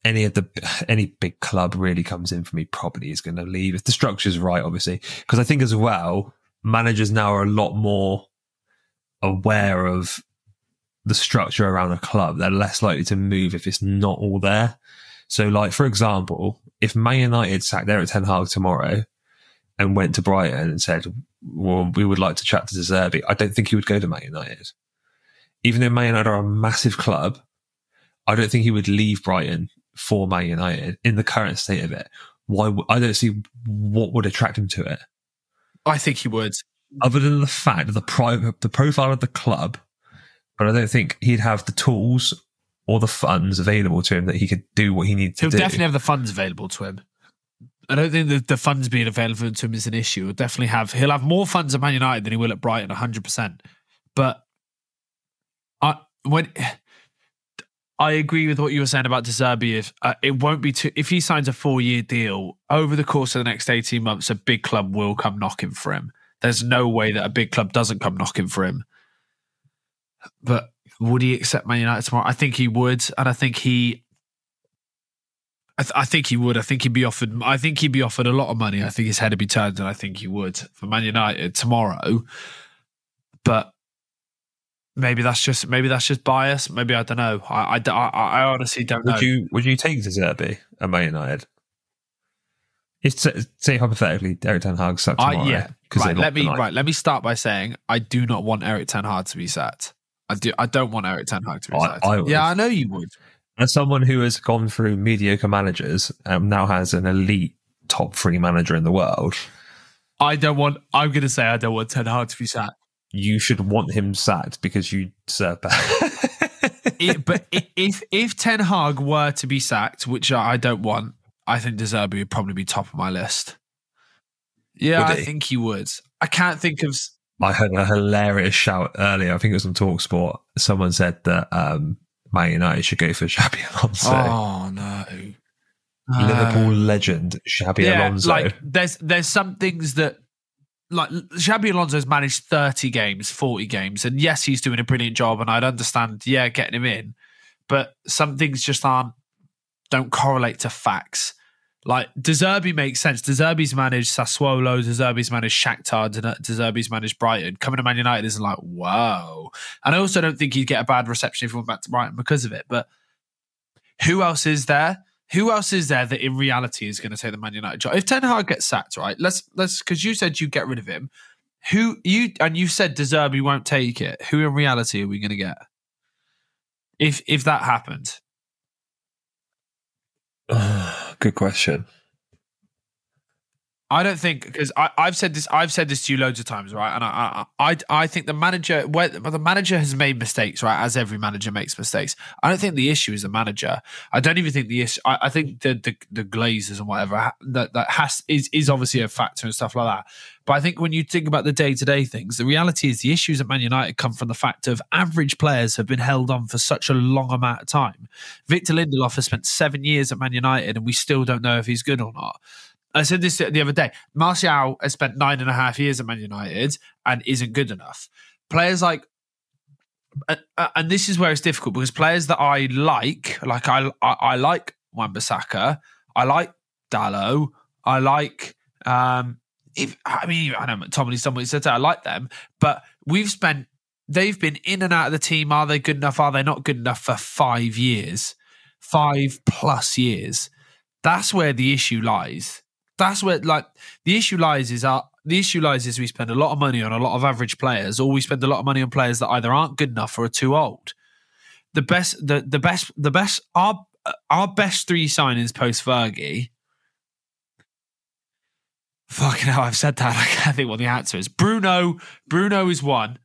any of the any big club really comes in for me probably is going to leave if the structure's right, obviously. Because I think as well, managers now are a lot more aware of the structure around a club. They're less likely to move if it's not all there. So, like for example, if Man United sacked Erik Ten Hag tomorrow and went to Brighton and said, well, we would like to chat to De Zerbi, I don't think he would go to Man United. Even though Man United are a massive club, I don't think he would leave Brighton for Man United in the current state of it. Why? I don't see what would attract him to it.
I think he would.
Other than the fact of the private, the profile of the club, but I don't think he'd have the tools or the funds available to him that he could do what he needs to
He'll
do.
He'll definitely have the funds available to him. I don't think that the funds being available to him is an issue. He'll definitely have he'll have more funds at Man United than he will at Brighton, hundred percent. But I when I agree with what you were saying about De Zerbi. If uh, it won't be too, if he signs a four year deal over the course of the next eighteen months, a big club will come knocking for him. There's no way that a big club doesn't come knocking for him. But would he accept Man United tomorrow? I think he would, and I think he I, th- I, think he would. I think he'd be offered. I think he'd be offered a lot of money. I think his head would be turned, and I think he would for Man United tomorrow. But maybe that's just maybe that's just bias. Maybe I don't know. I I, I honestly don't
would
know.
you would you take Zerbi at Man United? If say hypothetically, Erik Ten Hag sacked tomorrow. I, yeah,
right. Let me right. Let me start by saying I do not want Erik Ten Hag to be sacked. I do. I don't want Erik Ten Hag to be sacked. Yeah, I know you would
as someone who has gone through mediocre managers and now has an elite top three manager in the world,
I don't want. I'm going to say I don't want Ten Hag to be sacked.
You should want him sacked because you deserve
it, but if if Ten Hag were to be sacked, which I don't want, I think De Zerbi would probably be top of my list. Yeah, I think he would. I can't think of.
I heard a hilarious shout earlier. I think it was on Talksport. Someone said that um, Man United should go for Xabi Alonso.
Oh no.
Liverpool legend Xabi yeah, Alonso.
Like there's there's some things that like Xabi Alonso's managed 30 games, 40 games, and yes, he's doing a brilliant job, and I'd understand, yeah, getting him in, but some things just aren't don't correlate to facts. Like De Zerbi makes sense. De Zerbi's managed Sassuolo, De Zerbi's managed Shakhtar, De Zerbi's managed Brighton. Coming to Man United isn't like whoa. And I also don't think he'd get a bad reception if he went back to Brighton because of it. But who else is there? Who else is there that in reality is going to take the Man United job? If Ten Hag gets sacked, right? Let's let's because you said you'd get rid of him. Who you and you said De won't take it. Who in reality are we going to get? If if that happened,
Good question.
I don't think because I've said this. I've said this to you loads of times, right? And I, I, I, think the manager, where the manager has made mistakes, right? As every manager makes mistakes. I don't think the issue is the manager. I don't even think the issue. I, I think the, the the Glazers and whatever that that has is is obviously a factor and stuff like that. But I think when you think about the day to day things, the reality is the issues at Man United come from the fact of average players have been held on for such a long amount of time. Victor Lindelof has spent seven years at Man United, and we still don't know if he's good or not. I said this the other day. Martial has spent nine and a half years at Man United and isn't good enough. Players like, uh, uh, and this is where it's difficult because players that I like, like I, I, I like Wan-Bissaka, I like Dalot, I like, um, if I mean, I know Tommy somebody said that I like them, but we've spent, they've been in and out of the team. Are they good enough? Are they not good enough for five years, five plus years? That's where the issue lies. That's where like the issue lies is our the issue lies is we spend a lot of money on a lot of average players, or we spend a lot of money on players that either aren't good enough or are too old. The best, the the best, the best, our our best three signings post Fergie. Fucking hell, I've said that. I can't think what the answer is. Bruno, Bruno is one,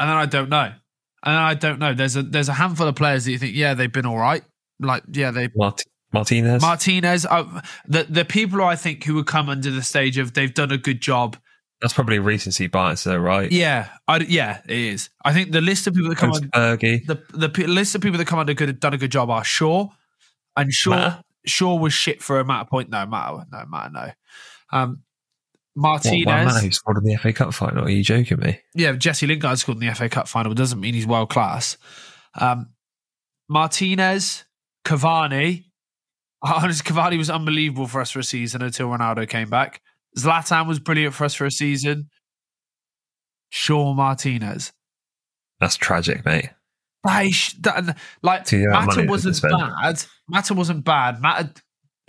and then I don't know, and then I don't know. There's a there's a handful of players that you think, yeah, they've been all right. Like, yeah, they
Mart- Martinez.
Martinez, uh, the the people I think who would come under the stage of they've done a good job.
That's probably recency bias, though, right?
Yeah, I, yeah, it is. I think the list of people that come
under
the the p- list of people that come under good done a good job are Shaw, and Shaw
Mata?
Shaw was shit for a matter point. No matter, no matter, no. Um,
What, one man
Martinez,
who scored in the FA Cup final? Are you joking me?
yeah, Jesse Lingard scored in the FA Cup final, doesn't mean he's world class. Um, Martinez, Cavani. Honestly, Cavani was unbelievable for us for a season until Ronaldo came back. Zlatan was brilliant for us for a season. Shaw Martinez.
That's tragic, mate.
That is, that, like
See, the amount of
Mata wasn't bad. Mata wasn't bad. Mata,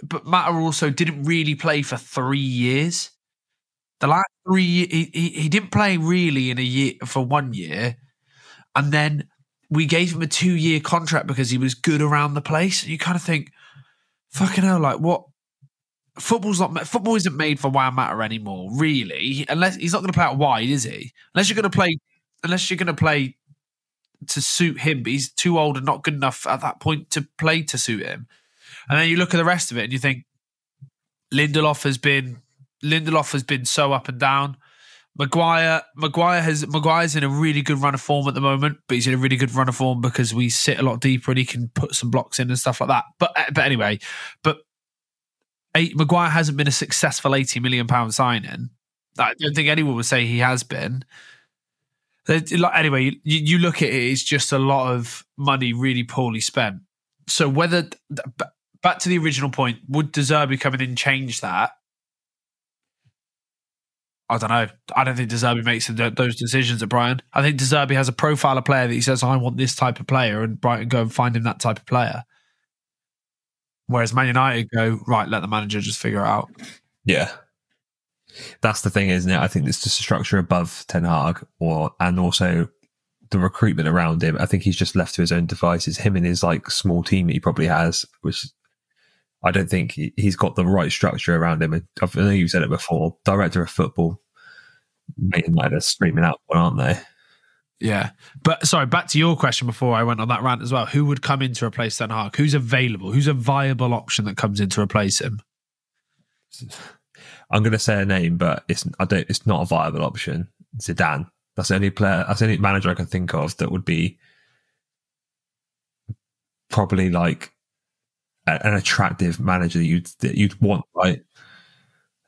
but Mata also didn't really play for three years. The last three, he, he he didn't play really in a year for one year, and then we gave him a two year contract because he was good around the place. You kind of think, fucking hell, like what? Football's not football isn't made for Juan Mata anymore, really. Unless he's not going to play out wide, is he? Unless you're going to play, unless you're going to play to suit him, but he's too old and not good enough at that point to play to suit him. And then you look at the rest of it and you think Lindelof has been Lindelof has been so up and down. Maguire Maguire has Maguire's in a really good run of form at the moment, but he's in a really good run of form because we sit a lot deeper and he can put some blocks in and stuff like that. But uh, but anyway, but eight, Maguire hasn't been a successful eighty million pound signing. I don't think anyone would say he has been. Anyway, you, you look at it, it's just a lot of money really poorly spent. So whether back to the original point, would De Zerbi coming in change that? I don't know. I don't think De Zerbi makes those decisions uh, at Brighton. I think De Zerbi has a profile of player that he says, I want this type of player, and Brighton go and find him that type of player. Whereas Man United go, right, let the manager just figure it out.
Yeah. That's the thing, isn't it? I think it's just a structure above Ten Hag or and also the recruitment around him. I think he's just left to his own devices. Him and his like small team that he probably has, which I don't think he, he's got the right structure around him. I know you've said it before. Director of football, like they're screaming out, aren't they?
Yeah. But sorry, back to your question before I went on that rant as well. Who would come in to replace Ten Hag? Who's available? Who's a viable option that comes in to replace him?
I'm going to say a name, but it's I don't. It's not a viable option. Zidane. That's the only player. That's the only manager I can think of that would be probably like an attractive manager that you'd that you'd want. Right.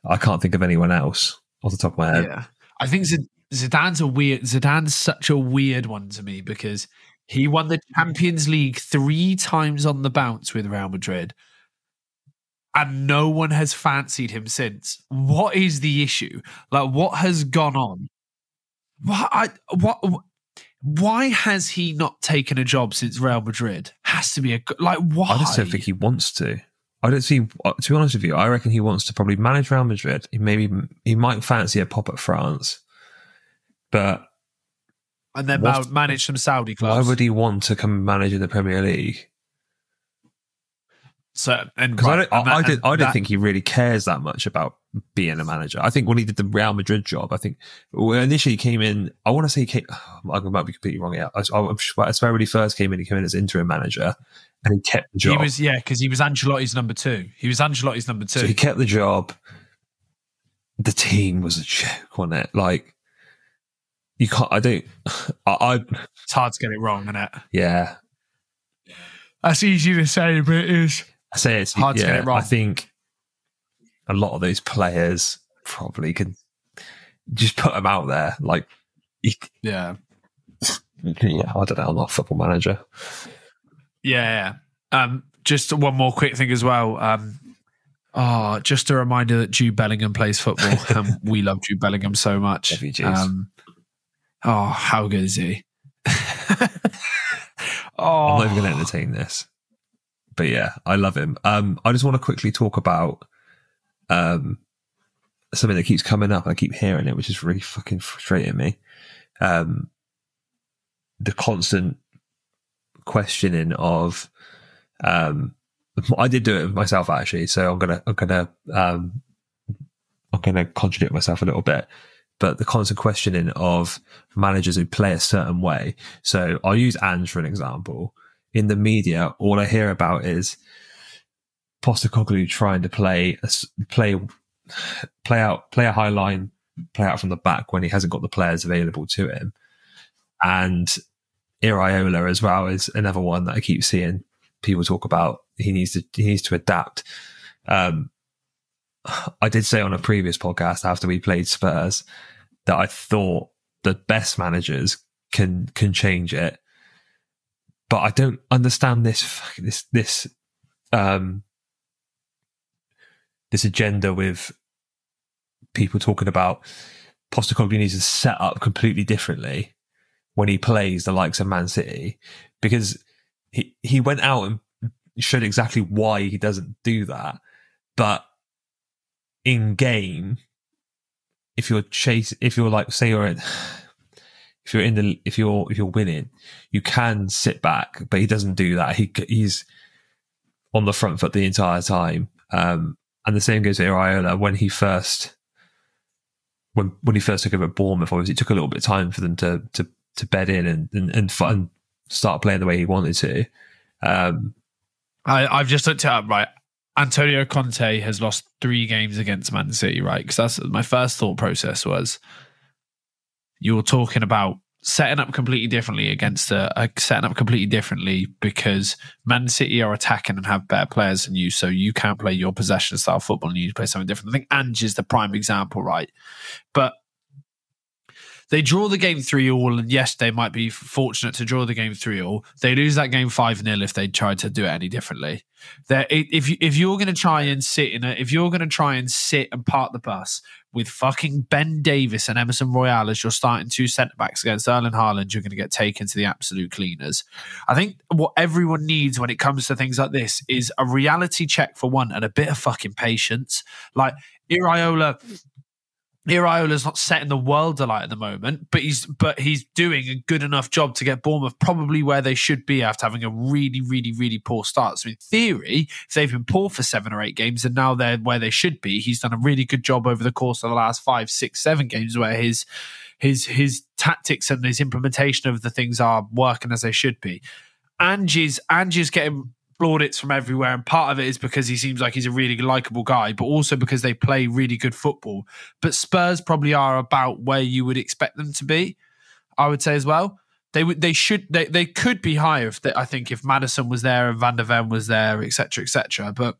I can't think of anyone else off the top of my head.
Yeah. I think Zid- Zidane's a weird Zidane's such a weird one to me because he won the Champions League three times on the bounce with Real Madrid. And no one has fancied him since. What is the issue? Like, what has gone on? What? I, what? Why has he not taken a job since Real Madrid? Has to be a like. Why?
I just don't think he wants to. I don't see. uh, To be honest with you, I reckon he wants to probably manage Real Madrid. He maybe he might fancy a pop at France, but
and then ma- manage some Saudi clubs.
why would he want to come manage in the Premier League?
So and
Because I don't, I, I, did, I don't
that-
think he really cares that much about being a manager. I think when he did the Real Madrid job, I think when initially he came in, I want to say he came, I might be completely wrong. Yeah, I, I, I swear when he first came in, he came in as interim manager, and he kept the job.
He was yeah, because he was Ancelotti's number two. He was Ancelotti's number two.
so he kept the job. The team was a joke on it. Like you can't. I don't. I, I
it's hard to get it wrong, isn't it?
yeah.
That's easy to say, but it is.
I say it's
Hard to get it wrong.
I think a lot of those players probably can just put them out there. Like,
yeah,
yeah, I don't know. I'm not a football manager.
Yeah. Um, just one more quick thing as well. Um, oh, just a reminder that Jude Bellingham plays football, and we love Jude Bellingham so much. Um, oh, how good is he?
oh. I'm not even going to entertain this, but yeah, I love him. Um, I just want to quickly talk about um, something that keeps coming up. I keep hearing it, which is really fucking frustrating me. Um, the constant questioning of, um, I did do it myself actually, so I'm gonna, I'm gonna, um, I'm gonna contradict myself a little bit. But the constant questioning of managers who play a certain way. So I'll use Ange for an example. In the media, all I hear about is Postecoglou trying to play play play out play a high line, play out from the back when he hasn't got the players available to him, and Iraola as well is another one that I keep seeing people talk about. He needs to he needs to adapt. Um, I did say on a previous podcast after we played Spurs that I thought the best managers can can change it, but I don't understand this this this um this agenda with people talking about Postecoglou needs to set up completely differently when he plays the likes of Man City because he he went out and showed exactly why he doesn't do that. But in game, if you're chase, if you're like say you're in, if you're in the if you're if you're winning, you can sit back, but he doesn't do that. He he's on the front foot the entire time. Um, and the same goes for Iraola when he first when when he first took over at Bournemouth. Obviously, it took a little bit of time for them to to to bed in and and, and, and start playing the way he wanted to. Um,
I, I've just looked it up right. Antonio Conte has lost three games against Man City, right? Because that's my first thought process was you were talking about setting up completely differently against a, setting up completely differently because Man City are attacking and have better players than you, so you can't play your possession style football and you need to play something different. I think Ange is the prime example, right? But they draw the game 3 all, and yes, they might be fortunate to draw the game 3 all. They lose that game 5 0 if they tried to do it any differently. If, you, if you're going to try and sit in a, if you're going to try and sit and park the bus with fucking Ben Davies and Emerson Royal as your starting two centre backs against Erling Haaland, you're going to get taken to the absolute cleaners. I think what everyone needs when it comes to things like this is a reality check for one and a bit of fucking patience. Like Iraola Iraola's not setting the world alight at the moment, but he's but he's doing a good enough job to get Bournemouth probably where they should be after having a really, really, really poor start. So in theory, if they've been poor for seven or eight games and now they're where they should be, he's done a really good job over the course of the last five, six, seven games where his his his tactics and his implementation of the things are working as they should be. Ange's Ange's getting plaudits from everywhere. And part of it is because he seems like he's a really likable guy, but also because they play really good football. But Spurs probably are about where you would expect them to be, I would say as well. They would, they should, they, they could be higher if they, I think if Maddison was there and Van der Ven was there, etc., etc. But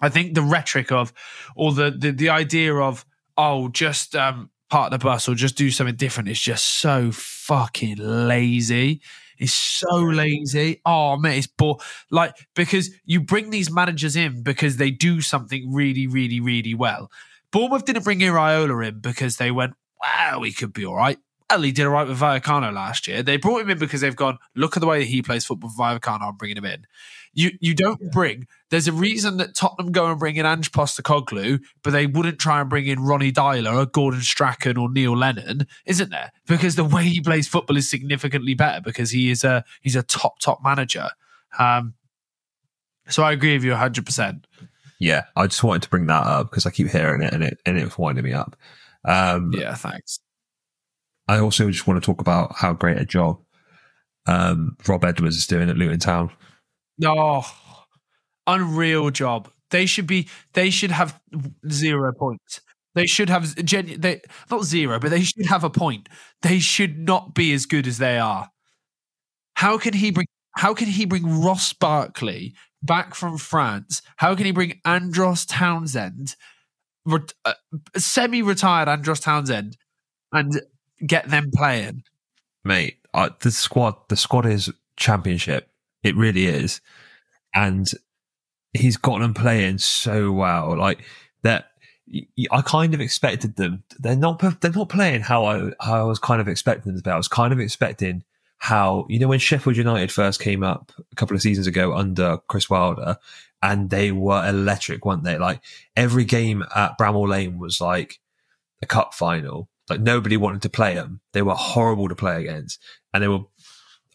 I think the rhetoric of, or the, the the idea of, oh, just um, part the bus or just do something different is just so fucking lazy is so lazy. Oh man, it's bore like because you bring these managers in because they do something really, really, really well. Bournemouth didn't bring Iraola in because they went, wow, he could be all right. Well, he did all right with Vallecano last year. They brought him in because they've gone, look at the way that he plays football for Vallecano. I'm bringing him in. You you don't yeah. bring. There's a reason that Tottenham go and bring in Ange Postecoglou, but they wouldn't try and bring in Ronny Deila or Gordon Strachan or Neil Lennon, isn't there? Because the way he plays football is significantly better because he is a he's a top top manager. Um, so I agree with you 100. percent
Yeah, I just wanted to bring that up because I keep hearing it and it and it's winding me up. Um,
yeah, thanks.
I also just want to talk about how great a job um, Rob Edwards is doing at Luton Town.
Oh, unreal job. They should be. They should have zero points. They should have genu- they not zero, but they should have a point. They should not be as good as they are. How can he bring? How can he bring Ross Barkley back from France? How can he bring Andros Townsend, ret- uh, semi-retired Andros Townsend, and get them playing?
mate. Uh, the squad, the squad is championship. It really is, and he's got them playing so well. Like that, I kind of expected them. They're not. They're not playing how I how I was kind of expecting them to play. I was kind of expecting how you know when Sheffield United first came up a couple of seasons ago under Chris Wilder, and they were electric, weren't they? Like every game at Bramall Lane was like a cup final. Like nobody wanted to play them. They were horrible to play against, and they were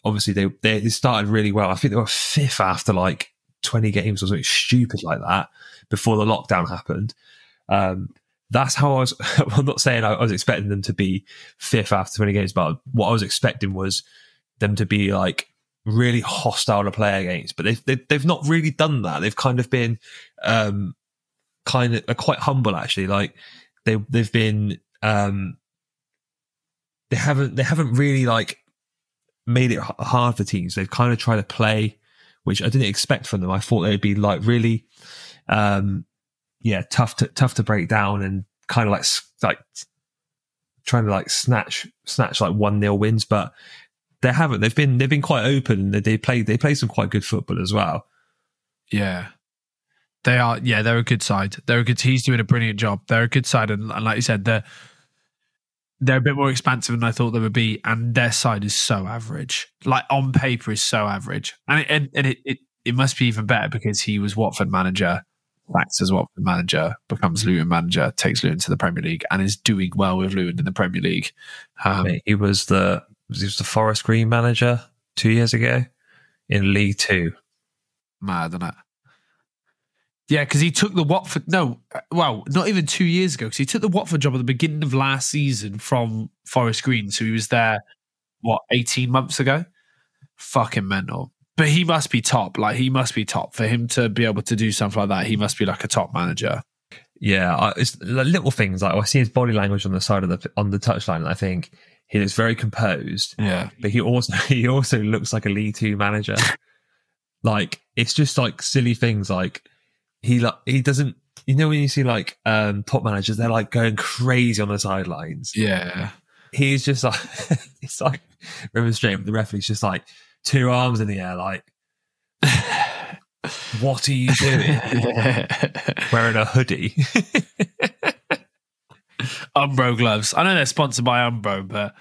obviously they they started really well. I think they were fifth after like twenty games or something stupid like that before the lockdown happened. Um, that's how I was. I'm not saying I was expecting them to be fifth after twenty games, but what I was expecting was them to be like really hostile to play against. But they've they've, they've not really done that. They've kind of been um, kind of quite humble actually. Like they they've been um, they haven't they haven't really like made it hard for teams. They've kind of tried to play, which I didn't expect from them. I thought they'd be like really, um, yeah, tough to tough to break down and kind of like like trying to like snatch snatch like one nil wins, but they haven't. They've been they've been quite open and they play they play some quite good football as well.
Yeah. They are, yeah, they're a good side. They're a good. He's doing a brilliant job. They're a good side, and, and like you said, they're they're a bit more expansive than I thought they would be, and their side is so average. Like on paper, is so average, and it, and, and it, it it must be even better because he was Watford manager, acts as Watford manager, becomes Luton manager, takes Luton to the Premier League, and is doing well with Luton in the Premier League. Um,
he was the he was the Forest Green manager two years ago in League Two.
Mad, isn't it? Yeah, because he took the Watford. No, uh, well, not even two years ago. Because he took the Watford job at the beginning of last season from Forest Green. So he was there, what, eighteen months ago? Fucking mental. But he must be top. Like he must be top for him to be able to do something like that. He must be like a top manager.
Yeah, it's little things like I see his body language on the side of the on the touchline, and I think he looks very composed.
Yeah,
but he also he also looks like a League Two manager. like it's just like silly things like he like he doesn't you know when you see like um top managers they're like going crazy on the sidelines.
Yeah.
He's just like it's like remonstrating the referee's just like two arms in the air like what are you doing? Wearing a hoodie.
Umbro gloves. I know they're sponsored by umbro but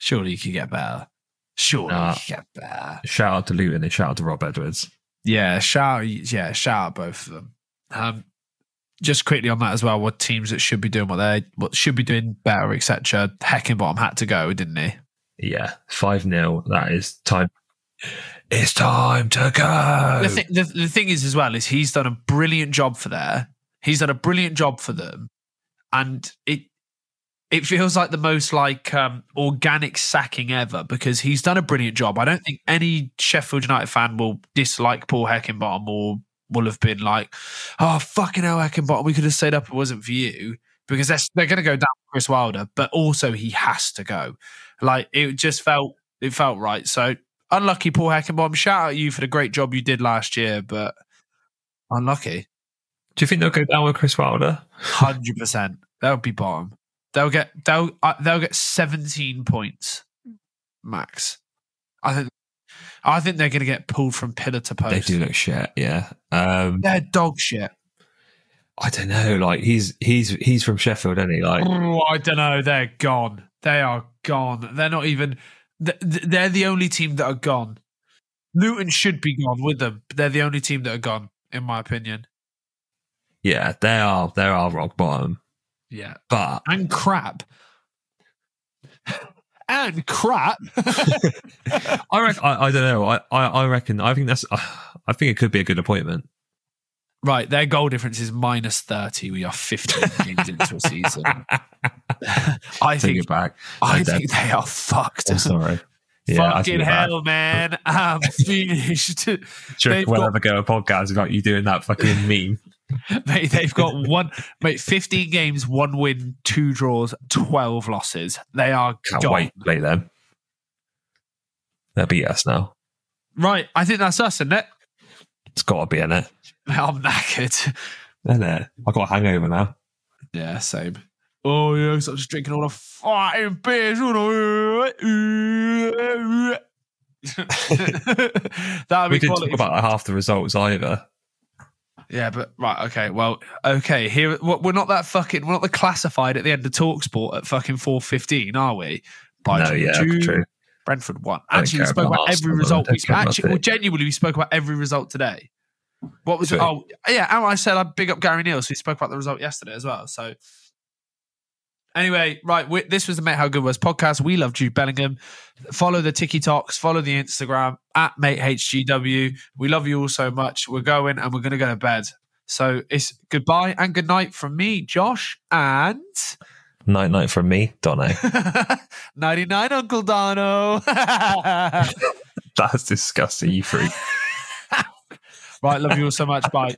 surely you could get better. Surely nah. you could get better.
Shout out to luton and shout out to rob edwards
yeah, shout yeah, shout out both of them. Um, just quickly on that as well, what teams that should be doing what they what should be doing better, etc. Heckingbottom had to go, didn't he?
Yeah, five 0 That is time. It's time to go.
The, thing, the, the thing is, as well, is he's done a brilliant job for there. He's done a brilliant job for them, and it it feels like the most like um, organic sacking ever because he's done a brilliant job. I don't think any Sheffield United fan will dislike Paul Heckingbottom or will have been like, "Oh fucking hell, Heckingbottom, we could have stayed up. It wasn't for you." Because they're, they're going to go down Chris Wilder, but also he has to go. Like it just felt it felt right. So unlucky, Paul Heckingbottom. Shout out you for the great job you did last year, but unlucky.
Do you think they'll go down with Chris Wilder?
Hundred percent. That would be bottom. They'll get they'll uh, they'll get 17 points max. I think I think they're going to get pulled from pillar to post.
They do look shit, yeah. Um,
they're dog shit.
I don't know. Like he's he's he's from Sheffield, isn't he? Like
oh, I don't know. They're gone. They are gone. They're not even. They're the only team that are gone. Luton should be gone with them. But they're the only team that are gone, in my opinion.
Yeah, they are. They are rock bottom.
Yeah.
But
and crap. and crap.
I reckon. I, I, don't know. I, I, I reckon. I think that's. Uh, I think it could be a good appointment.
Right, their goal difference is minus thirty. We are fifteen games into a season. I
Take
think
it back.
I think they are fucked.
I'm sorry. Yeah,
Fucking hell, man! I'm finished.
Sure, we'll got, ever go a podcast about you doing that fucking meme.
mate, they've got one, mate, 15 games, one win, two draws, 12 losses. They are
Can't
gone.
wait play them. They'll beat us now.
Right. I think that's us, isn't it?
It's got to be in it.
I'm knackered.
Isn't it? I got a hangover now.
Yeah, same. Oh yeah, so I'm just drinking all the fucking beers. That'd
We
be
didn't
quality.
talk about half the results either.
Yeah, but right, okay, well, okay. Here, we're not that fucking. We're not the classified at the end of Talksport at fucking four fifteen, are we? By
no, yeah,
June,
true.
Brentford won. Actually, we spoke
about
every result. We
don't care about
actually, well, genuinely, we spoke about every result today. What was it? Oh, yeah. And I said I big up Gary Neal, so we spoke about the result yesterday as well. So, anyway, right, we, this was the Mate How Good Was podcast. We love Jude Bellingham. Follow the TikToks, follow the Instagram at Mate HGW. We love you all so much. We're going and we're going to go to bed. So it's goodbye and good night from me, Josh, and
Night night from me, Dono.
99 Uncle Dono.
That's disgusting, you freak.
right, love you all so much. Bye.